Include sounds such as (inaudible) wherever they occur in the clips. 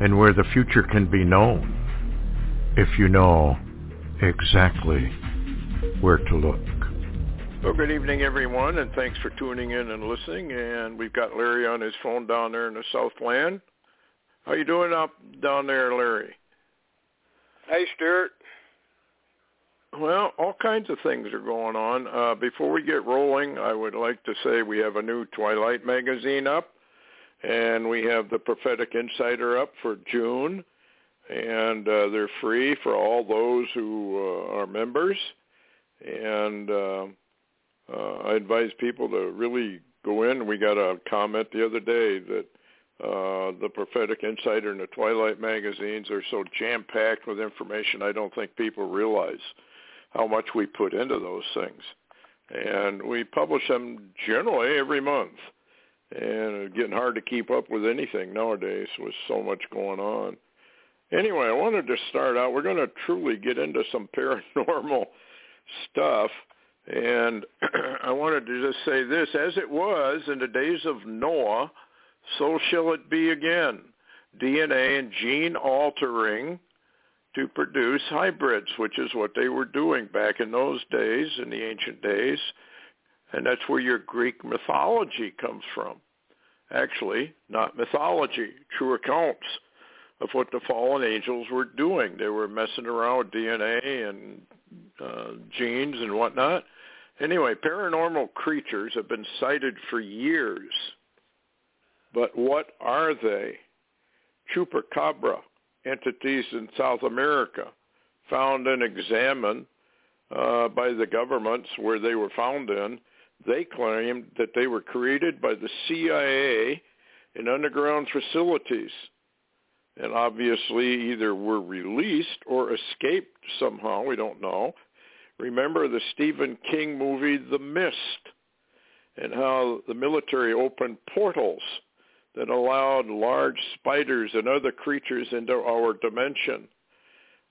and where the future can be known if you know exactly where to look. Well, good evening, everyone, and thanks for tuning in and listening. And we've got Larry on his phone down there in the Southland. How you doing up down there, Larry? Hey, Stewart. Well, all kinds of things are going on. Uh, before we get rolling, I would like to say we have a new Twilight magazine up, and we have the Prophetic Insider up for June, and uh, they're free for all those who uh, are members. And uh, uh, I advise people to really go in. We got a comment the other day that uh, the Prophetic Insider and the Twilight magazines are so jam-packed with information, I don't think people realize how much we put into those things. And we publish them generally every month. And it's getting hard to keep up with anything nowadays with so much going on. Anyway, I wanted to start out. We're going to truly get into some (laughs) paranormal stuff. And (clears throat) I wanted to just say this. As it was in the days of Noah, so shall it be again. DNA and gene altering to produce hybrids, which is what they were doing back in those days, in the ancient days. And that's where your Greek mythology comes from. Actually, not mythology, true accounts of what the fallen angels were doing. They were messing around with DNA and uh, genes and whatnot. Anyway, paranormal creatures have been sighted for years. But what are they? Chupacabra, entities in South America found and examined uh, by the governments where they were found in. They claimed that they were created by the CIA in underground facilities and obviously either were released or escaped somehow. We don't know. Remember the Stephen King movie The Mist and how the military opened portals that allowed large spiders and other creatures into our dimension.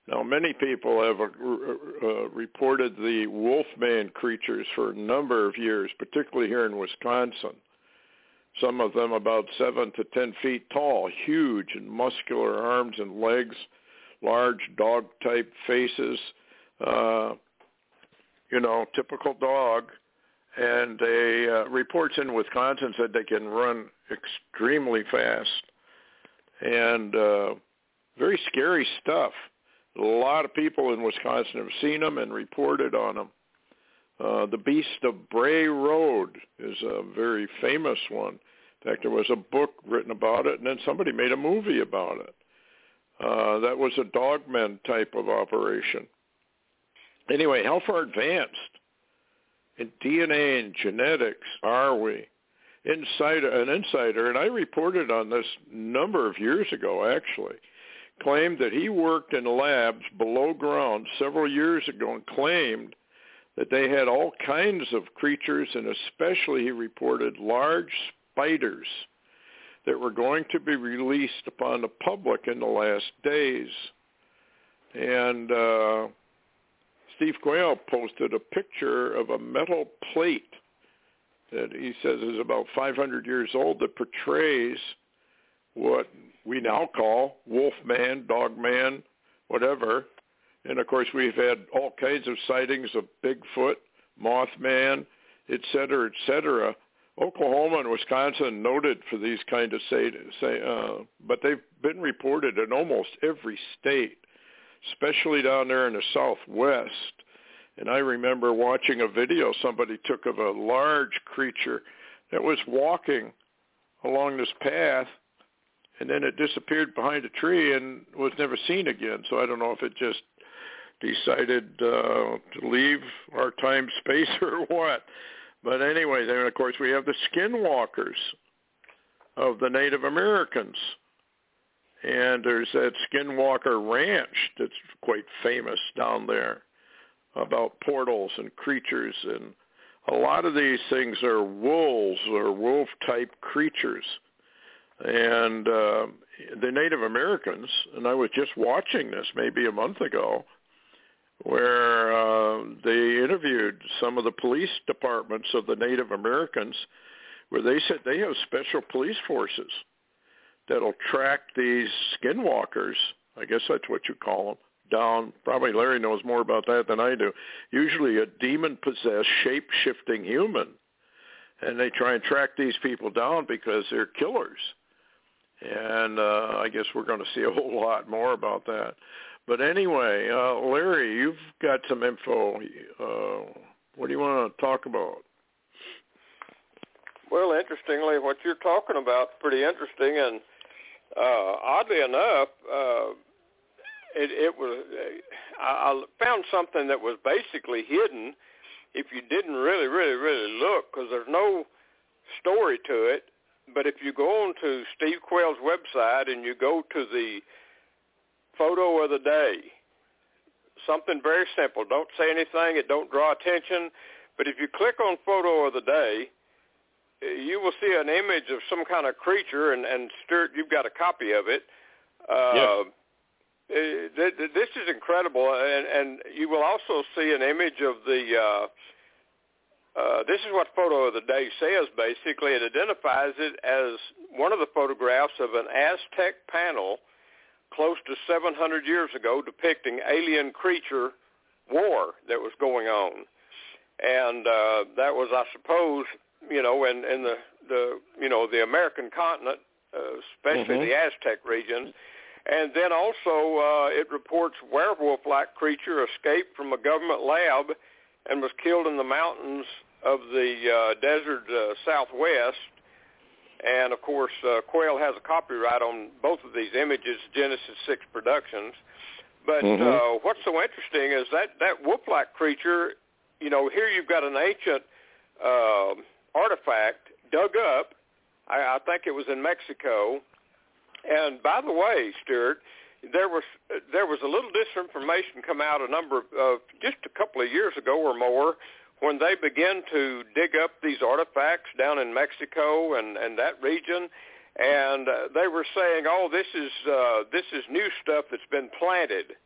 Now, many people have uh, uh, reported the wolfman creatures for a number of years, particularly here in Wisconsin. Some of them about seven to ten feet tall, huge and muscular arms and legs, large dog-type faces, uh, you know, typical dog. And a uh, reports in Wisconsin said they can run extremely fast and uh, very scary stuff. A lot of people in Wisconsin have seen them and reported on them. Uh, the Beast of Bray Road is a very famous one. In fact, there was a book written about it, and then somebody made a movie about it. Uh, that was a dogmen type of operation. Anyway, how far advanced in DNA and genetics are we? insider, an insider, and I reported on this number of years ago actually, claimed that he worked in labs below ground several years ago and claimed that they had all kinds of creatures and especially he reported large spiders that were going to be released upon the public in the last days. And uh, Steve Quayle posted a picture of a metal plate that he says is about 500 years old that portrays what we now call Wolfman, Dogman, whatever. And of course, we've had all kinds of sightings of Bigfoot, Mothman, et cetera, et cetera. Oklahoma and Wisconsin noted for these kind of say, say uh, but they've been reported in almost every state, especially down there in the Southwest. And I remember watching a video somebody took of a large creature that was walking along this path and then it disappeared behind a tree and was never seen again. So I don't know if it just decided uh, to leave our time (laughs) space or what. But anyway, then of course we have the skinwalkers of the Native Americans. And there's that Skinwalker Ranch that's quite famous down there about portals and creatures and a lot of these things are wolves or wolf type creatures and uh, the Native Americans, and I was just watching this maybe a month ago, where uh, they interviewed some of the police departments of the Native Americans, where they said they have special police forces that'll track these skinwalkers. I guess that's what you call them down. Probably Larry knows more about that than I do. Usually a demon-possessed, shape-shifting human. And they try and track these people down because they're killers and uh, I guess we're going to see a (laughs) whole lot more about that. But anyway, uh, Larry, you've got some info. Uh, what do you want to talk about? Well, interestingly, what you're talking about is pretty interesting, and uh, oddly enough, uh, it, it was. Uh, I found something that was basically hidden if you didn't really, really, really look, because there's no story to it but if you go on to Steve Quayle's website and you go to the photo of the day, something very simple. Don't say anything. It don't draw attention. But if you click on photo of the day, you will see an image of some kind of creature, and, and Stewart, you've got a copy of it. Uh, yes. This is incredible, and, and you will also see an image of the uh, uh, this is what photo of the day says. Basically, it identifies it as one of the photographs of an Aztec panel close to 700 years ago depicting alien creature war that was going on. And uh, that was, I suppose, you know, in, in the, the, you know, the American continent, uh, especially mm-hmm. the Aztec region. And then also uh, it reports werewolf-like creature escaped from a government lab and was killed in the mountains of the uh, desert uh, southwest. And of course, uh, Quayle has a copyright on both of these images, Genesis 6 Productions. But mm-hmm. uh, what's so interesting is that that wolf-like creature, you know, here you've got an ancient uh, artifact dug up. I, I think it was in Mexico. And by the way, Stewart, there was there was a little disinformation come out a number of uh, just a couple of years ago or more when they began to dig up these artifacts down in Mexico and and that region. And uh, they were saying oh this is uh this is new stuff that's been planted.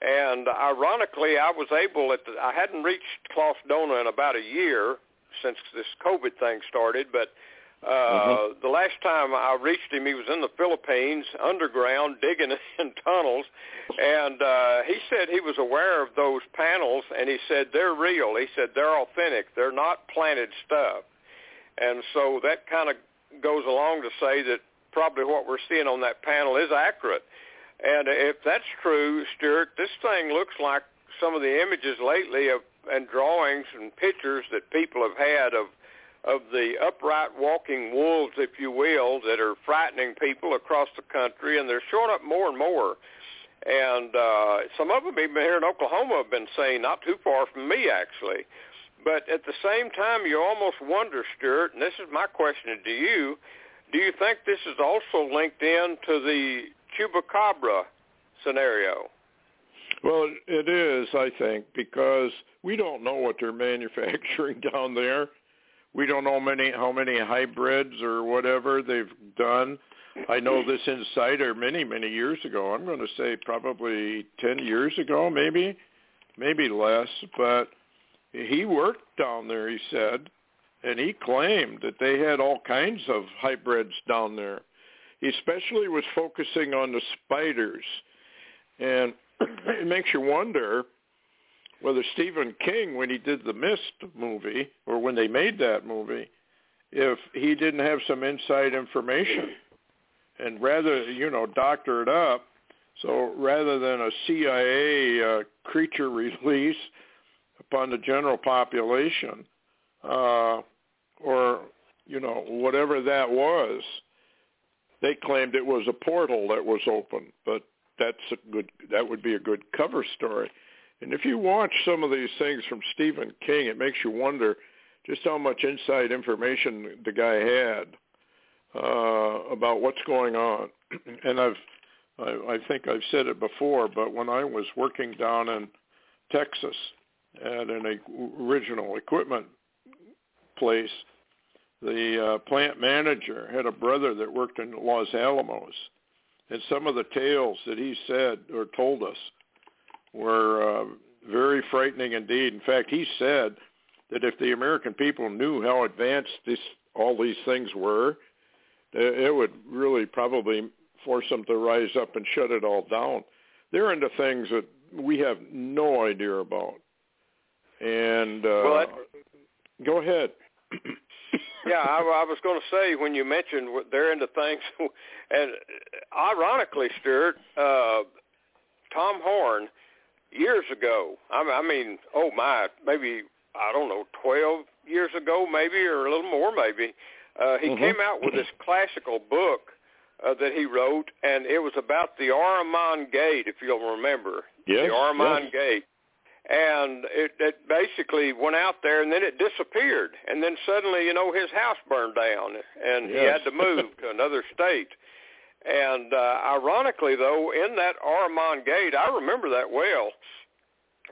And ironically I was able at the, I hadn't reached Klaus Dona in about a year since this covid thing started but uh, mm-hmm. The last time I reached him, he was in the Philippines, underground, (laughs) digging in tunnels, and uh, he said he was aware of those panels, and he said they're real. He said they're authentic. They're not planted stuff, and so that kind of goes along to say that probably what we're seeing on that panel is accurate. And if that's true, Stewart, this thing looks like some of the images lately of and drawings and pictures that people have had of of the upright walking wolves, if you will, that are frightening people across the country, and they're showing up more and more. And uh, some of them even here in Oklahoma have been saying, not too far from me actually. But at the same time, you almost wonder, Stewart, and this is my question to you, do you think this is also linked in to the chupacabra scenario? Well, it is, I think, because we don't know what they're (laughs) manufacturing down there. We don't know many how many hybrids or whatever they've done. I know this insider many many years ago. I'm going to say probably 10 years ago, maybe, maybe less. But he worked down there. He said, and he claimed that they had all kinds of hybrids down there. He especially was focusing on the spiders, and (clears throat) it makes you wonder whether Stephen King, when he did the Mist movie, or when they made that movie, if he didn't have some inside information and rather, you know, doctor it up. So rather than a CIA uh, creature (laughs) release upon the general population, uh, or, you know, whatever that was, they claimed it was a portal that was open, but that's a good, that would be a good cover story. And if you watch some of these things from Stephen King, it makes you wonder just how much inside information the guy had uh, about what's going on. (clears throat) and I've I, I think I've said it before, but when I was working down in Texas at an original equipment place, the uh, plant manager had a brother that worked in Los Alamos, and some of the tales that he said or told us were uh, very frightening indeed. In fact, he said that if the American people knew how advanced this all these things were, it would really probably force them to rise up and shut it all down. They're into things that we have no idea about. And uh, well, go ahead. (clears throat) yeah, I, I was going to say when you mentioned they're into things, (laughs) and ironically, Stewart, uh, Tom Horn, years ago, I mean, oh my, maybe I don't know, twelve years ago, maybe or a little more, maybe. Uh, he mm-hmm. came out with this (clears throat) classical book uh, that he wrote, and it was about the Ahriman Gate, if you'll remember. Yes, the Ahriman yes. Gate and it, it basically went out there and then it disappeared and then suddenly you know his house burned down and yes. he had to move to another state and uh, ironically though in that Ahriman gate I remember that well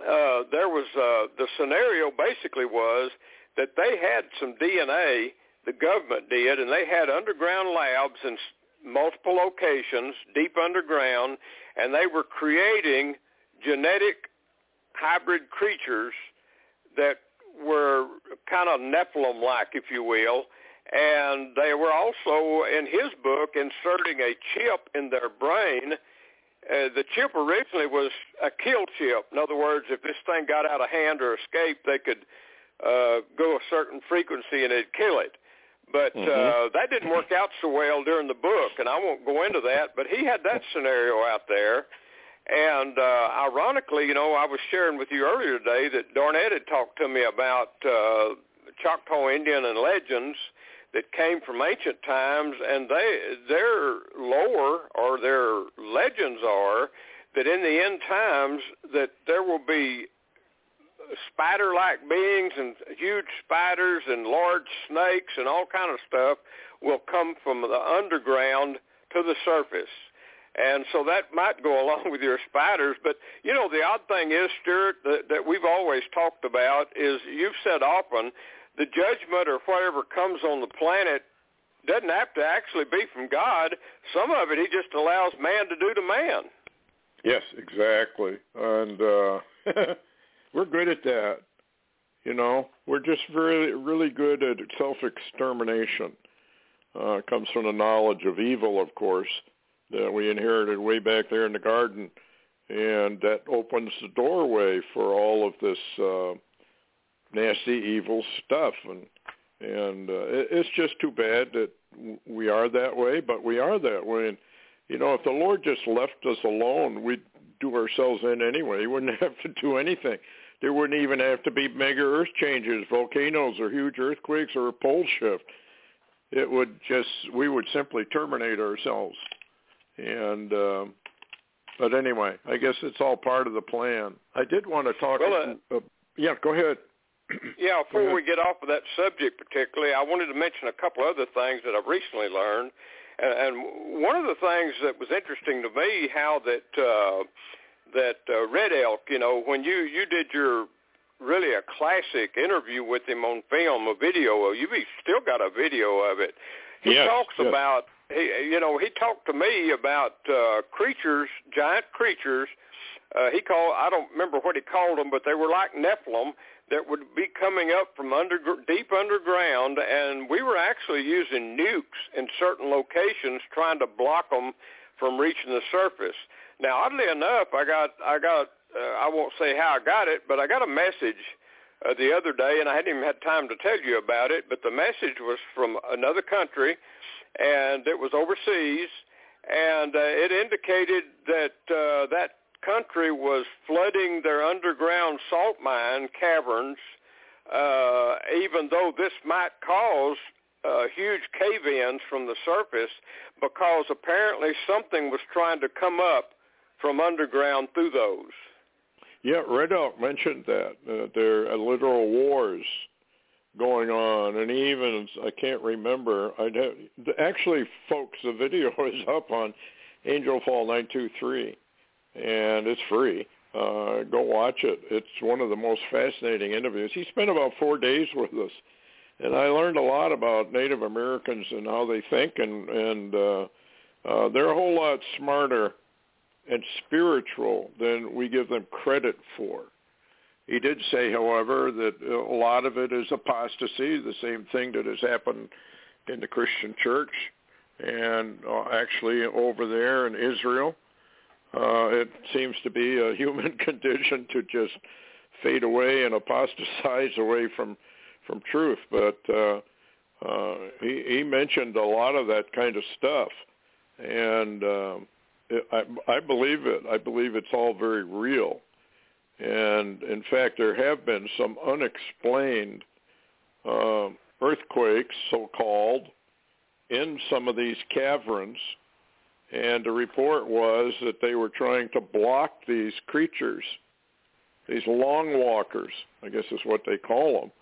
uh, there was uh, the scenario basically was that they had some DNA the government did and they had underground labs in multiple locations deep underground and they were creating genetic hybrid creatures that were kind of Nephilim-like, if you will, and they were also in his book inserting a chip in their brain. Uh, the chip originally was a kill chip. In other words, if this thing got out of hand or escaped, they could uh, go a certain frequency and it'd kill it. But mm-hmm. uh, that didn't work out so well during the book, and I won't go into that. But he had that scenario out there. And uh, ironically, you know, I was sharing with you earlier today that Darnett had talked to me about uh, Choctaw Indian and legends that came from ancient times, and they their lore or their legends are that in the end times that there will be spider-like beings and huge spiders and large snakes and all kind of stuff will come from the underground to the surface and so that might go (laughs) along with your spiders. But, you know, the odd thing is, Stewart, that, that we've always talked about is you've said often the judgment or whatever comes on the planet doesn't have to actually be from God. Some of it he just allows man to do to man. Yes, exactly. And uh (laughs) we're good at that. You know, we're just really really good at self-extermination. Uh comes from the knowledge of evil, of course that we inherited way back there in the garden, and that opens the doorway for all of this uh, nasty, evil stuff. And and uh, it, it's just too bad that we are that way, but we are that way. And you know, if the Lord just left us alone, we'd do ourselves in anyway. He wouldn't (laughs) have to do anything. There wouldn't even have to be mega earth changes, volcanoes, or huge earthquakes, or a pole shift. It would just we would simply terminate ourselves and uh, but anyway, I guess it's all part of the plan. I did want to talk. Well, uh, uh, yeah, go ahead. Yeah, before we get off of that subject particularly, I wanted to mention a couple other things that I've recently learned. And, and one of the things that was interesting to me, how that uh, that uh, Red Elk, you know, when you you did your really a classic interview with him on film, a video. You've still got a video of it. He yes, talks yes. about he, you know, he talked to me about uh, creatures, giant creatures. Uh, he called, I don't remember what he called them, but they were like Nephilim that would be coming up from under, deep underground, and we were actually using nukes in certain locations trying to block them from reaching the surface. Now, oddly enough, I got, I got, uh, I won't say how I got it, but I got a message uh, the other day, and I hadn't even had time to tell you about it, but the message was from another country and it was overseas, and uh, it indicated that uh, that country was flooding their underground salt mine caverns, uh, even though this might cause uh, huge cave-ins from the surface because apparently something was trying to come up from underground through those. Yeah, Red Elk mentioned that. Uh, there are literal wars going on, and even I can't remember. Have actually, folks. The video (laughs) is up on Angel Fall 923, and it's free. Uh, go watch it. It's one of the most fascinating interviews. He spent about four days with us, and I learned a lot about Native Americans and how they think, and and uh, uh, they're a whole lot smarter and spiritual than we give them credit for. He did say, however, that a lot of it is apostasy, the same thing that has happened in the Christian church and uh, actually over there in Israel. Uh, it seems to be a (laughs) human condition to just fade away and apostatize away from from truth. But uh, uh, he, he mentioned a lot of that kind of stuff, and uh, it, I, I believe it. I believe it's all very real. And in fact, there have been some unexplained uh, earthquakes, so-called, in some of these caverns. And the report was that they were trying to block these creatures, these long walkers, I guess is what they call them,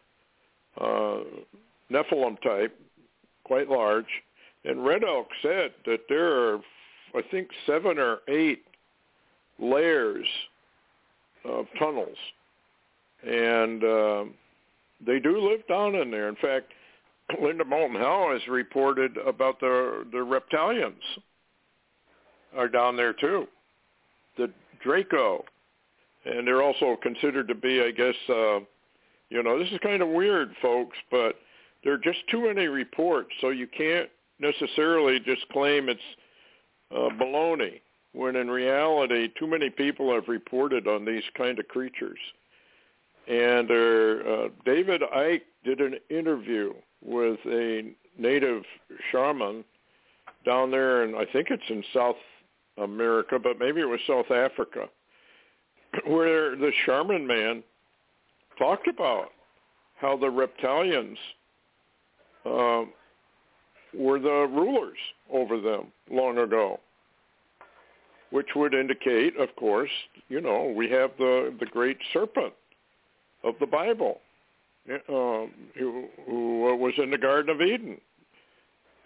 uh, Nephilim type, quite large. And Red Elk said that there are, I think, seven or eight layers of tunnels, and uh, they do live down in there. In fact, Linda Moulton Howe has reported about the the reptilians are down there too, the Draco, and they're also considered to be, I guess, uh, you know, this is kind of weird, folks, but there are just too many reports, so you can't necessarily just claim it's uh, baloney when in reality too many people have reported on these kind of creatures. And uh, uh, David Icke did an interview with a native shaman down there, and I think it's in South America, but maybe it was South Africa, (clears throat) where the shaman man talked about how the reptilians uh, were the rulers over them long ago which would indicate, of course, you know, we have the the great serpent of the Bible, uh, who, who was in the Garden of Eden,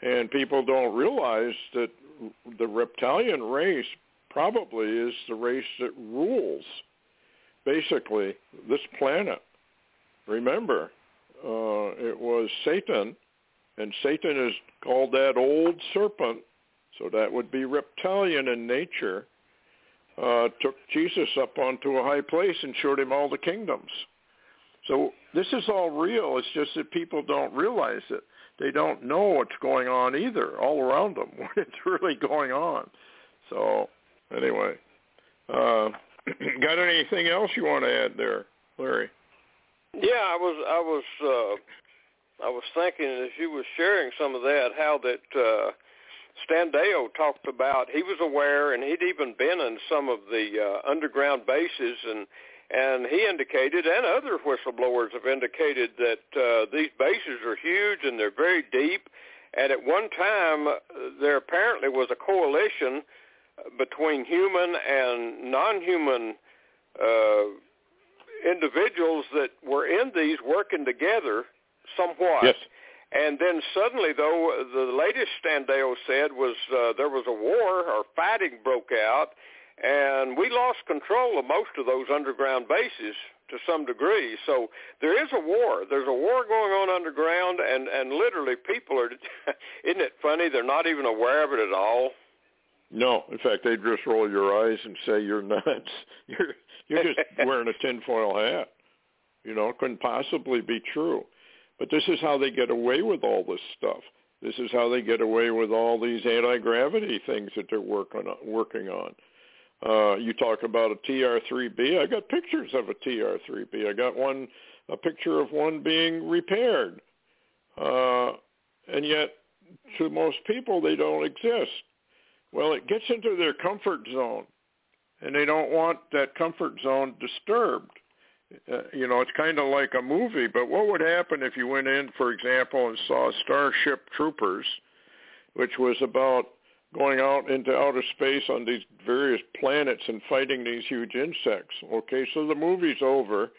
and people don't realize that the reptilian race probably is the race that rules basically this planet. Remember, uh, it was Satan, and Satan is called that old serpent so that would be reptilian in nature, uh, took Jesus up onto a high place and showed him all the kingdoms. So this is all real. It's just that people don't realize it. They don't know what's going on either, all around them, (laughs) what's really going on. So anyway, uh, (clears throat) got anything else you want to add there, Larry? Yeah, I was I was uh, I was thinking as you were sharing some of that, how that uh, Stan Deyo talked about he was aware and he'd even been in some of the uh, underground bases and and he indicated and other whistleblowers have indicated that uh, these bases are huge and they're very deep and at one time uh, there apparently was a coalition between human and non-human uh, individuals that were in these working together somewhat. Yes. And then suddenly, though, the latest Stan Deyo said was uh, there was a war or fighting broke out, and we lost control of most of those underground bases to some degree. So there is a war. There's a war going on underground, and and literally people are. (laughs) isn't it funny? They're not even aware of it at all. No, in fact, they just roll your eyes and say you're nuts. (laughs) You're you're just (laughs) wearing a tinfoil hat. You know, it couldn't possibly be true. But this is how they get away with all this stuff. This is how they get away with all these anti-gravity things that they're working on. Working on. Uh, you talk about a TR3B. I got pictures of a TR3B. I got one, a picture of one being repaired. Uh, and yet, to most people, they don't exist. Well, it gets into their comfort zone, and they don't want that comfort zone disturbed uh, you know, it's kind of like a movie. But what would happen if you went in, for example, and saw Starship Troopers, which was about going out into outer space on these various planets and fighting these huge insects? Okay, so the movie's over.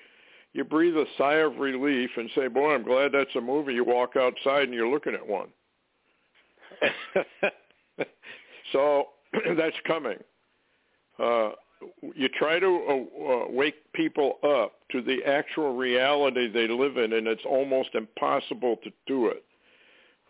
You breathe a sigh of relief and say, boy, I'm glad that's a movie. You walk outside and you're looking at one. (laughs) so (clears throat) that's coming. Uh, you try to uh, uh, wake people up to the actual reality they live in, and it's almost impossible to do it.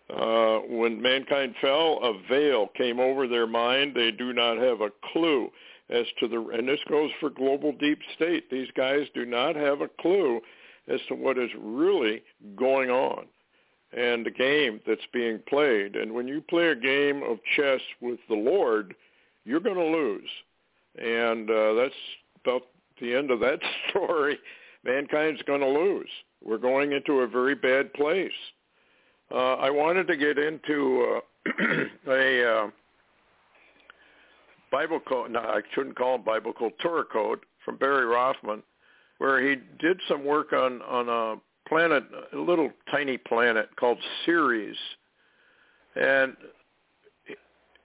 Uh, when mankind fell, a veil came over their mind. They do not have a clue as to the, and this goes for global deep state. These guys do not have a clue as to what is really going on and the game that's being played. And when you play a game of chess with the Lord, you're going to lose. And uh, that's about the end of that (laughs) story. Mankind's going to lose. We're going into a very bad place. Uh, I wanted to get into uh, (clears throat) a uh, Bible code. No, I shouldn't call it Bible code. Torah code from Barry Rothman, where he did some work on on a planet, a little tiny planet called Ceres, and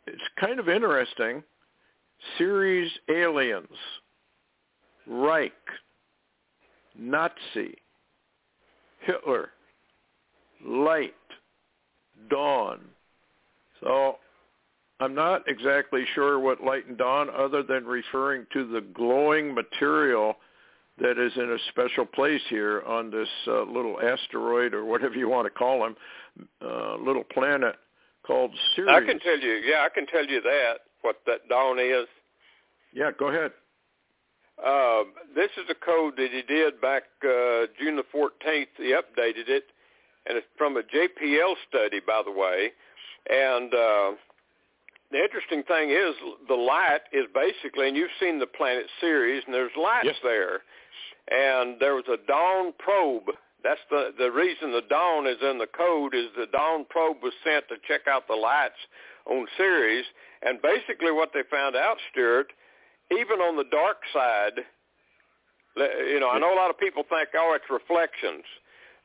it's kind of interesting. Ceres aliens, Reich, Nazi, Hitler, light, dawn. So I'm not exactly sure what light and dawn other than referring to the glowing material that is in a special place here on this uh, little asteroid or whatever you want to call him, uh, little planet called Ceres. I can tell you, yeah, I can tell you that, what that dawn is. Yeah, go ahead. Uh, this is a code that he did back uh, June the 14th. He updated it, and it's from a JPL study, by the way. And uh, the interesting thing is the light is basically, and you've seen the planet Ceres, and there's lights yes. there. And there was a Dawn probe. That's the the reason the Dawn is in the code is the Dawn probe was sent to check out the lights on Ceres. And basically, what they found out, Stewart, even on the dark side, you know, I know a lot of people think, oh, it's reflections.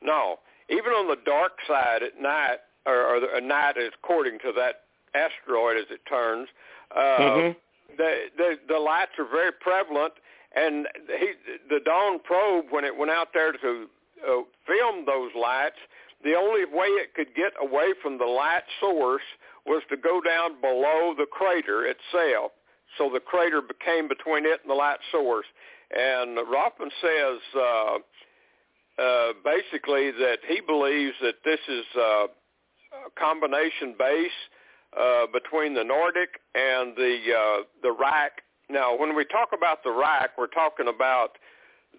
No, even on the dark side at night, or, or the, night according to that asteroid as it turns, uh, mm-hmm. the, the the lights are very prevalent. And he, the Dawn probe, when it went out there to uh, film those lights, the only way it could get away from the light source was to go down below the crater itself. So the crater became between it and the light source. And Rothman says uh, uh, basically that he believes that this is uh, a combination base uh, between the Nordic and the uh, the Reich. Now, when we talk about the Reich, we're talking about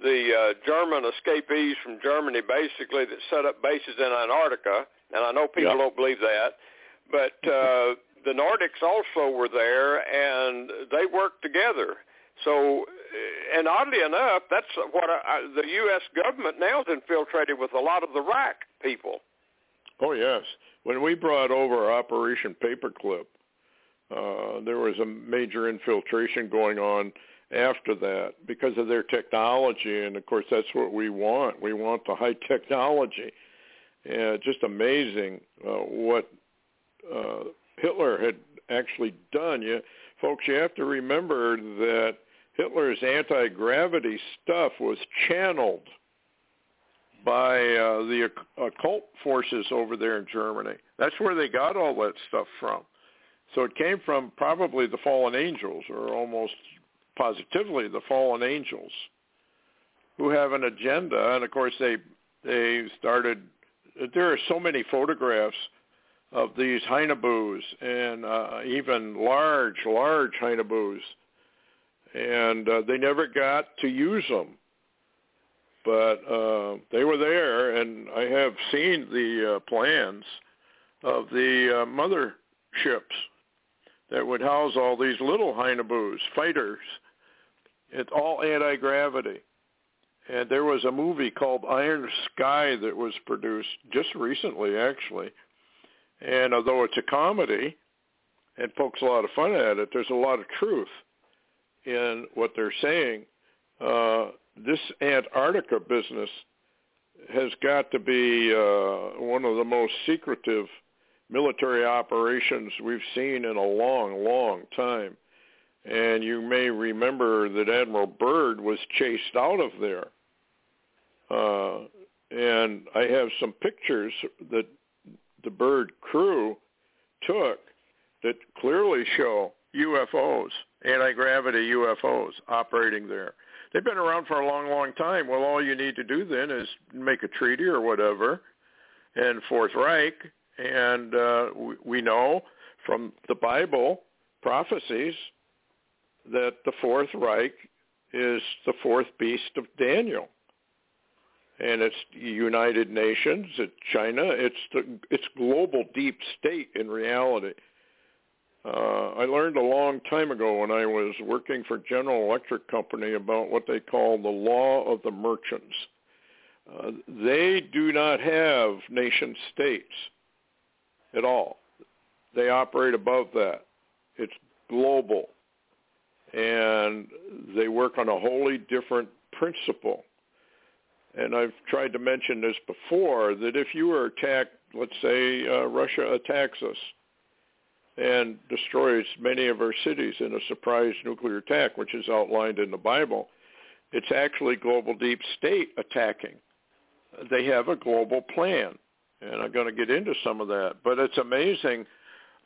the uh, German escapees from Germany, basically that set up bases in Antarctica. And I know people don't believe that, but uh, the Nordics also were there, and they worked together. So, and oddly enough, that's what I, the U.S. government now is infiltrated with a lot of the Reich people. Oh yes, when we brought over Operation Paperclip, uh, there was a major infiltration going on after that because of their technology, and of course that's what we want. We want the high technology. And just amazing uh, what uh, Hitler had actually done. You folks, you have to remember that Hitler's anti-gravity stuff was channeled by uh, the occult forces over there in Germany. That's where they got all that stuff from. So it came from probably the fallen angels, or almost positively the fallen angels, who have an agenda. And of course, they they started. There are so many photographs of these Haunebus and uh, even large, large Haunebus, and uh, they never got to use them. But uh, they were there, and I have seen the uh, plans of the uh, mother ships that would house all these little Haunebus, fighters. It's all anti-gravity. And there was a movie called Iron Sky that was produced just recently, actually, and although it's a comedy and pokes a lot of fun at it, there's a lot of truth in what they're saying. Uh, this Antarctica business has got to be uh, one of the most secretive military operations we've seen in a long, long time. And you may remember that Admiral Byrd was chased out of there. Uh, and I have some pictures that the Byrd crew took that clearly show UFOs, anti-gravity UFOs operating there. They've been around for a long, long time. Well, all you need to do then is make a treaty or whatever, and Fourth Reich, and uh, we, we know from the Bible prophecies that the Fourth Reich is the fourth beast of Daniel. And it's United Nations, it's China, it's the it's global deep state in reality. Uh, I learned a long time ago when I was working for General Electric Company about what they call the law of the merchants. Uh, they do not have nation states at all. They operate above that. It's global. And they work on a wholly different principle. And I've tried to mention this before, that if you were attacked, let's say uh, Russia attacks us, and destroys many of our cities in a surprise nuclear attack, which is outlined in the Bible, it's actually global deep state attacking. They have a global plan, and I'm going to get into some of that. But it's amazing.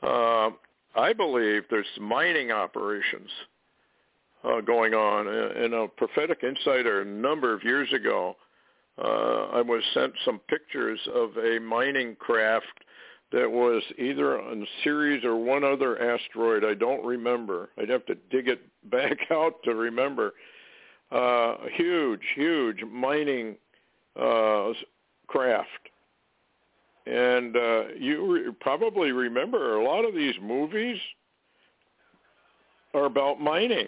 Uh, I believe there's mining operations uh, going on. In a prophetic insider a number of years ago, uh, I was sent some pictures of a mining craft that was either on Ceres or one other asteroid. I don't remember. I'd have to dig it (laughs) back out to remember. Uh, huge, huge mining uh, craft. And uh, you re- probably remember a lot of these movies are about mining.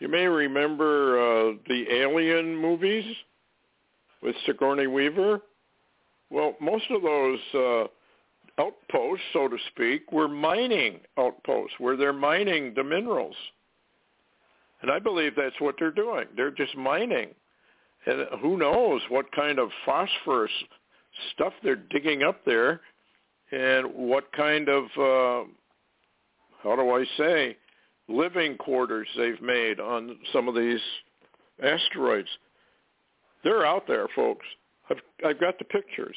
You may remember uh, the Alien movies with Sigourney Weaver. Well, most of those uh, outposts, so to speak, were mining outposts where they're mining the minerals. And I believe that's what they're doing. They're just mining. And who knows what kind of phosphorus stuff they're digging up there and what kind of, uh, how do I say, living quarters they've made on some of these asteroids. They're out there, folks. I've, I've got the pictures.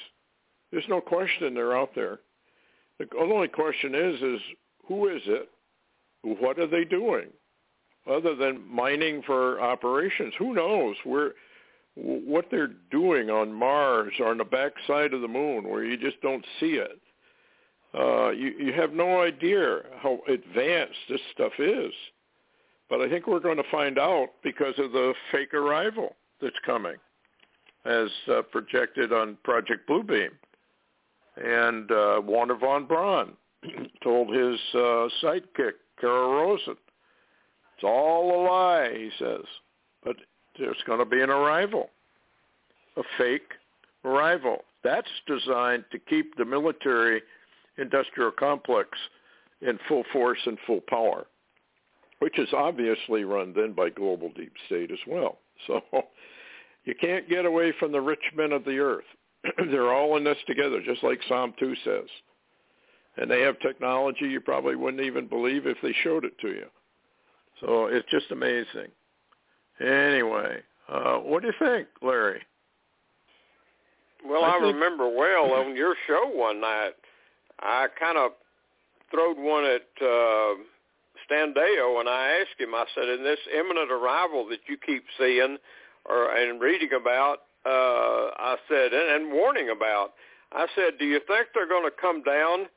There's no question they're out there. The only question is, is who is it? What are they doing? Other than mining for operations, who knows where what they're doing on Mars or on the backside of the moon where you just don't see it. Uh, you, you have no idea how advanced this stuff is. But I think we're going to find out because of the fake arrival that's coming as uh, projected on Project Bluebeam. And uh, von Braun (clears throat) told his uh, sidekick, Carol Rosin, it's all a lie, he says. But there's going to be an arrival, a fake arrival. That's designed to keep the military industrial complex in full force and full power, which is obviously run then by global deep state as well. (laughs) So you can't get away from the rich men of the earth. (clears throat) They're all in this together, just like Psalm 2 says. And they have technology you probably wouldn't even believe if they showed it to you. So it's just amazing. Anyway, uh, what do you think, Larry? Well, I, I think... remember well on your show one night, I kind of throwed one at uh, Stan Deyo, and I asked him. I said, "In this imminent arrival that you keep seeing or and reading about, uh, I said, and, and warning about, I said, do you think they're going to come down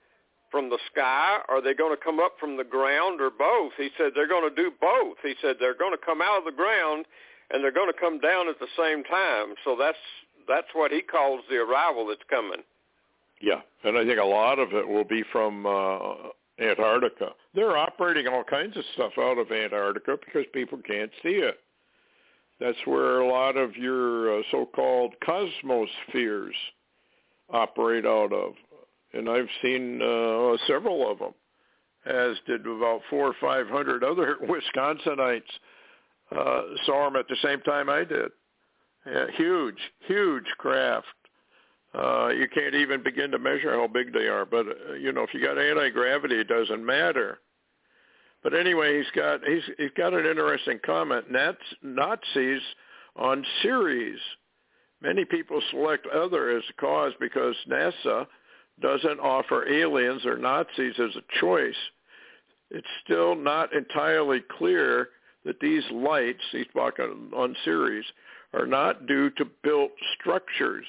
from the sky? Are they going to come up from the ground or both? He said they're going to do both. He said they're going to come out of the ground and they're going to come down at the same time. So that's that's what he calls the arrival that's coming. Yeah, and I think a lot of it will be from uh, Antarctica. They're operating all kinds of stuff out of Antarctica because people can't see it. That's where a lot of your uh, so-called cosmospheres operate out of. And I've seen uh, several of them, as did about four or five hundred other (laughs) Wisconsinites uh, saw them at the same time I did. Yeah, huge, huge craft. Uh, you can't even begin to measure how big they are. But uh, you know, if you got anti-gravity, it doesn't matter. But anyway, he's got he's he's got an interesting comment. Nazis on Ceres. Many people select other as a cause because NASA doesn't offer aliens or Nazis as a choice. it's still not entirely clear that these lights, these on Ceres, are not due to built structures.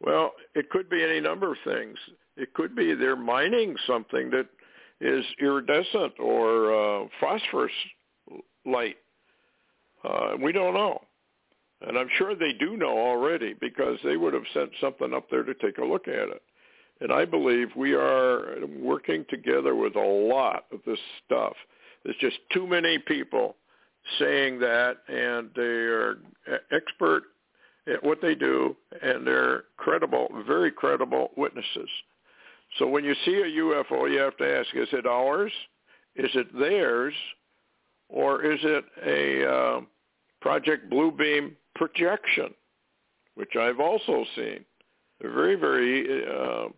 Well, it could be any number of things. It could be they're mining something that is iridescent or uh, phosphorus light. Uh, we don't know. And I'm sure they do know already because they would have sent something up there to take a look at it. And I believe we are working together with a lot of this stuff. There's just too many people saying that, and they are expert at what they do, and they're credible, very credible witnesses. So when you see a UFO, you have to ask, is it ours? Is it theirs? Or is it a uh, Project Bluebeam projection, which I've also seen? They're very, very uh,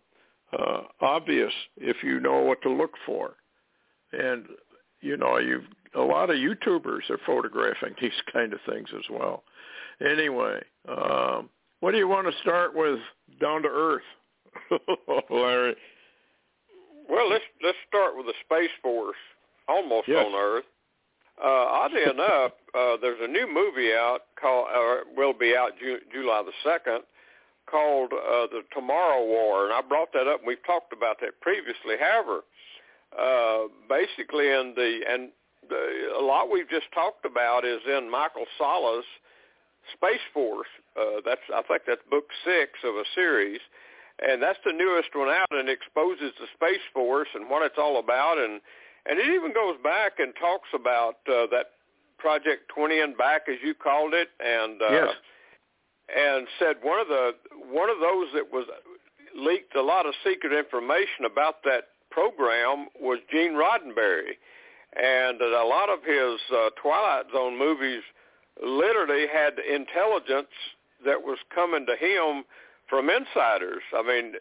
uh, obvious if you know what to look for. And, you know, you've a lot of YouTubers are photographing (laughs) these kind of things as well. Anyway, um, what do you want to start with down to earth, (laughs) Larry? Well, let's let's start with the Space Force, almost yes. on Earth. Uh, oddly (laughs) enough, uh, there's a new movie out called, or will be out Ju- July the second, called uh, the Tomorrow War, and I brought that up. and We've talked about that previously. However, uh, basically, in the and the, a lot we've just talked about is in Michael Salla's Space Force. Uh, that's I think that's book six of a series, and that's the newest one out, and exposes the Space Force and what it's all about, and and it even goes back and talks about uh, that Project 20 and back, as you called it, and uh, yes. and said one of the one of those that was leaked a lot of secret information about that program was Gene Roddenberry and a lot of his uh, Twilight Zone movies literally had intelligence that was coming to him from insiders. I mean,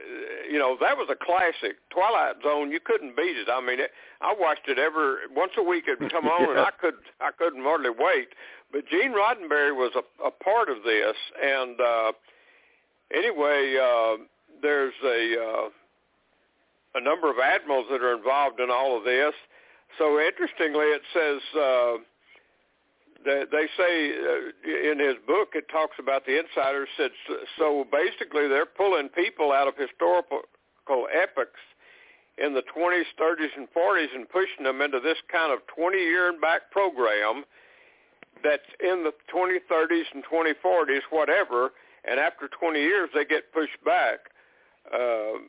you know, that was a classic. Twilight Zone, you couldn't beat it. I mean, it, I watched it every once a week. It'd come (laughs) on, yeah. and I could I couldn't hardly wait. But Gene Roddenberry was a, a part of this, and uh, anyway, uh, there's a uh, a number of admirals that are involved in all of this. So interestingly, it says uh, they, they say uh, in his book it talks about the insiders said so basically they're pulling people out of historical epochs in the 20s, 30s, and 40s and pushing them into this kind of 20-year and back program that's in the 2030s and 2040s, whatever, and after 20 years they get pushed back. Uh,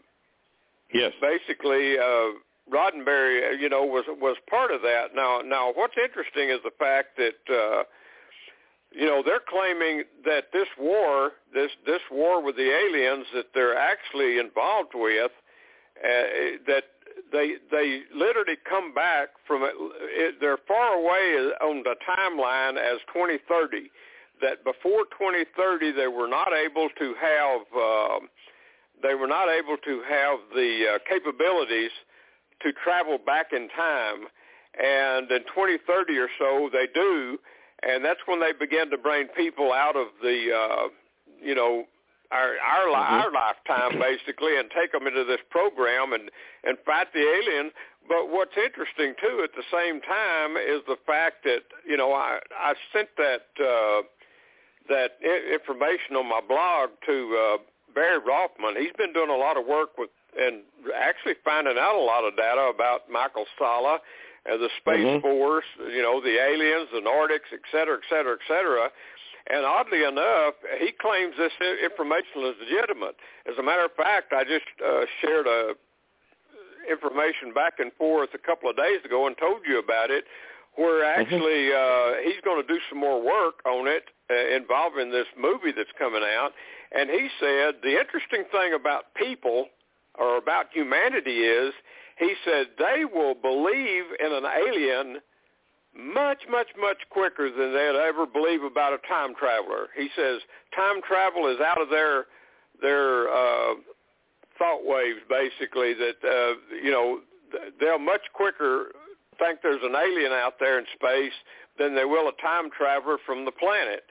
yes. Basically, uh, Roddenberry, you know, was was part of that. Now, now, what's interesting is the fact that uh, you know they're claiming that this war, this this war with the aliens that they're actually involved with, uh, that they they literally come back from it, it. They're far away on the timeline as 2030. That before 2030, they were not able to have. Uh, they were not able to have the uh, capabilities to travel back in time. And in 2030 or so, they do, and that's when they begin to bring people out of the, uh, you know, our our, mm-hmm. our lifetime basically, and take them into this program and and fight the aliens. But what's interesting too, at the same time, is the fact that you know I I sent that uh, that information on my blog to uh, Barry Rothman. He's been doing a lot of work with and actually finding out a lot of data about Michael Salla and the Space mm-hmm. Force, you know, the aliens, the Nordics, et cetera, et cetera, et cetera. And oddly enough, he claims this information is legitimate. As a matter of fact, I just uh, shared a information back and forth a couple of days ago and told you about it, where mm-hmm. actually uh, he's going to do some more work on it uh, involving this movie that's coming out. And he said the interesting thing about people or about humanity is he said they will believe in an alien much, much, much quicker than they'd ever believe about a time traveler. He says time travel is out of their their uh, thought waves, basically. That uh, you know they'll much quicker think there's an alien out there in space than they will a time traveler from the planet.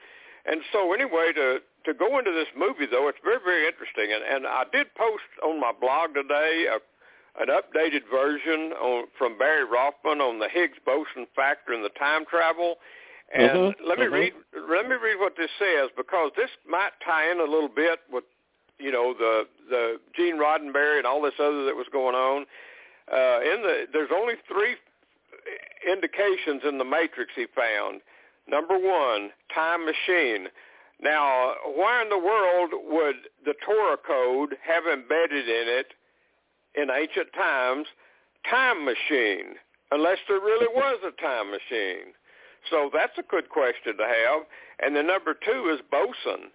And so anyway, to to go into this movie though, it's very very interesting. And and I did post on my blog today a an updated version on, from Barry Rothman on the Higgs boson factor and the time travel. And mm-hmm. let me mm-hmm. read let me read what this says because this might tie in a little bit with you know the the Gene Roddenberry and all this other that was going on. Uh, in the there's only three indications in the matrix he found. Number one, time machine. Now, why in the world would the Torah code have embedded in it in ancient times time machine unless there really was a time machine? So that's a good question to have. And the number two is boson.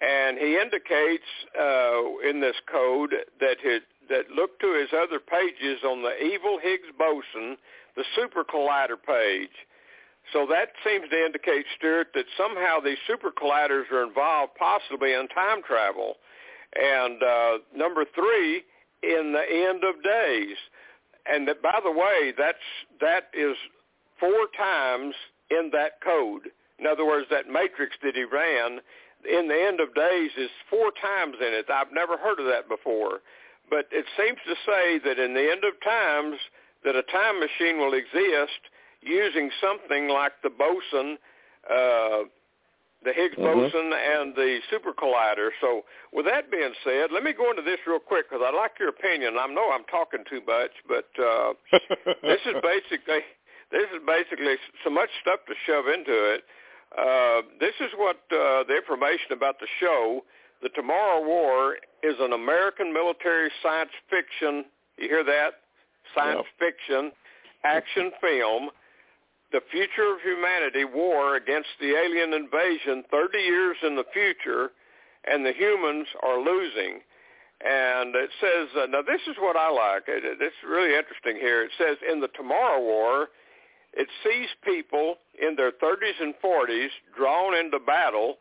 And he indicates uh, in this code that his, that look to his other pages on the evil Higgs boson, the super collider page. So that seems to indicate, Stewart, that somehow these super colliders are involved possibly in time travel. And uh, number three, in the end of days. And that, by the way, that's that is four times in that code. In other words, that matrix that he ran in the end of days is four times in it. I've never heard of that before. But it seems to say that in the end of times that a time machine will exist using something like the boson, uh, the Higgs mm-hmm. boson and the super collider. So with that being said, let me go into this real quick because I like your opinion. I know I'm talking too much, but uh, (laughs) this is basically this is basically so much stuff to shove into it. Uh, this is what uh, the information about the show. The Tomorrow War is an American military science fiction. You hear that? Science yep. fiction action film the future of humanity war against the alien invasion 30 years in the future, and the humans are losing. And it says, uh, now this is what I like. It, it, it's really interesting here. It says in the Tomorrow War, it sees people in their 30s and 40s drawn into battle,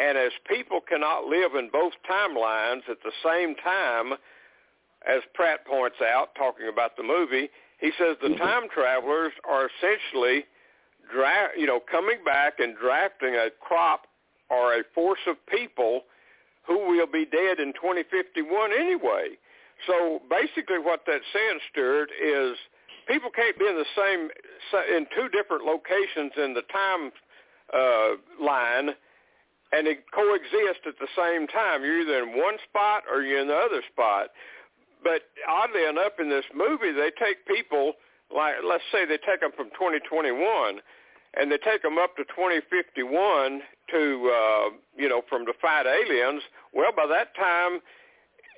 and as people cannot live in both timelines at the same time, as Pratt points out, talking about the movie, he says the mm-hmm. time travelers are essentially, dra- you know, coming back and drafting a crop or a force of people who will be dead in 2051 anyway. So basically what that's saying, Stewart, is people can't be in the same, in two different locations in the time uh, line and coexist at the same time. You're either in one spot or you're in the other spot. But oddly enough, in this movie, they take people like let's say they take them from 2021, and they take them up to 2051 to uh, you know from to fight aliens. Well, by that time,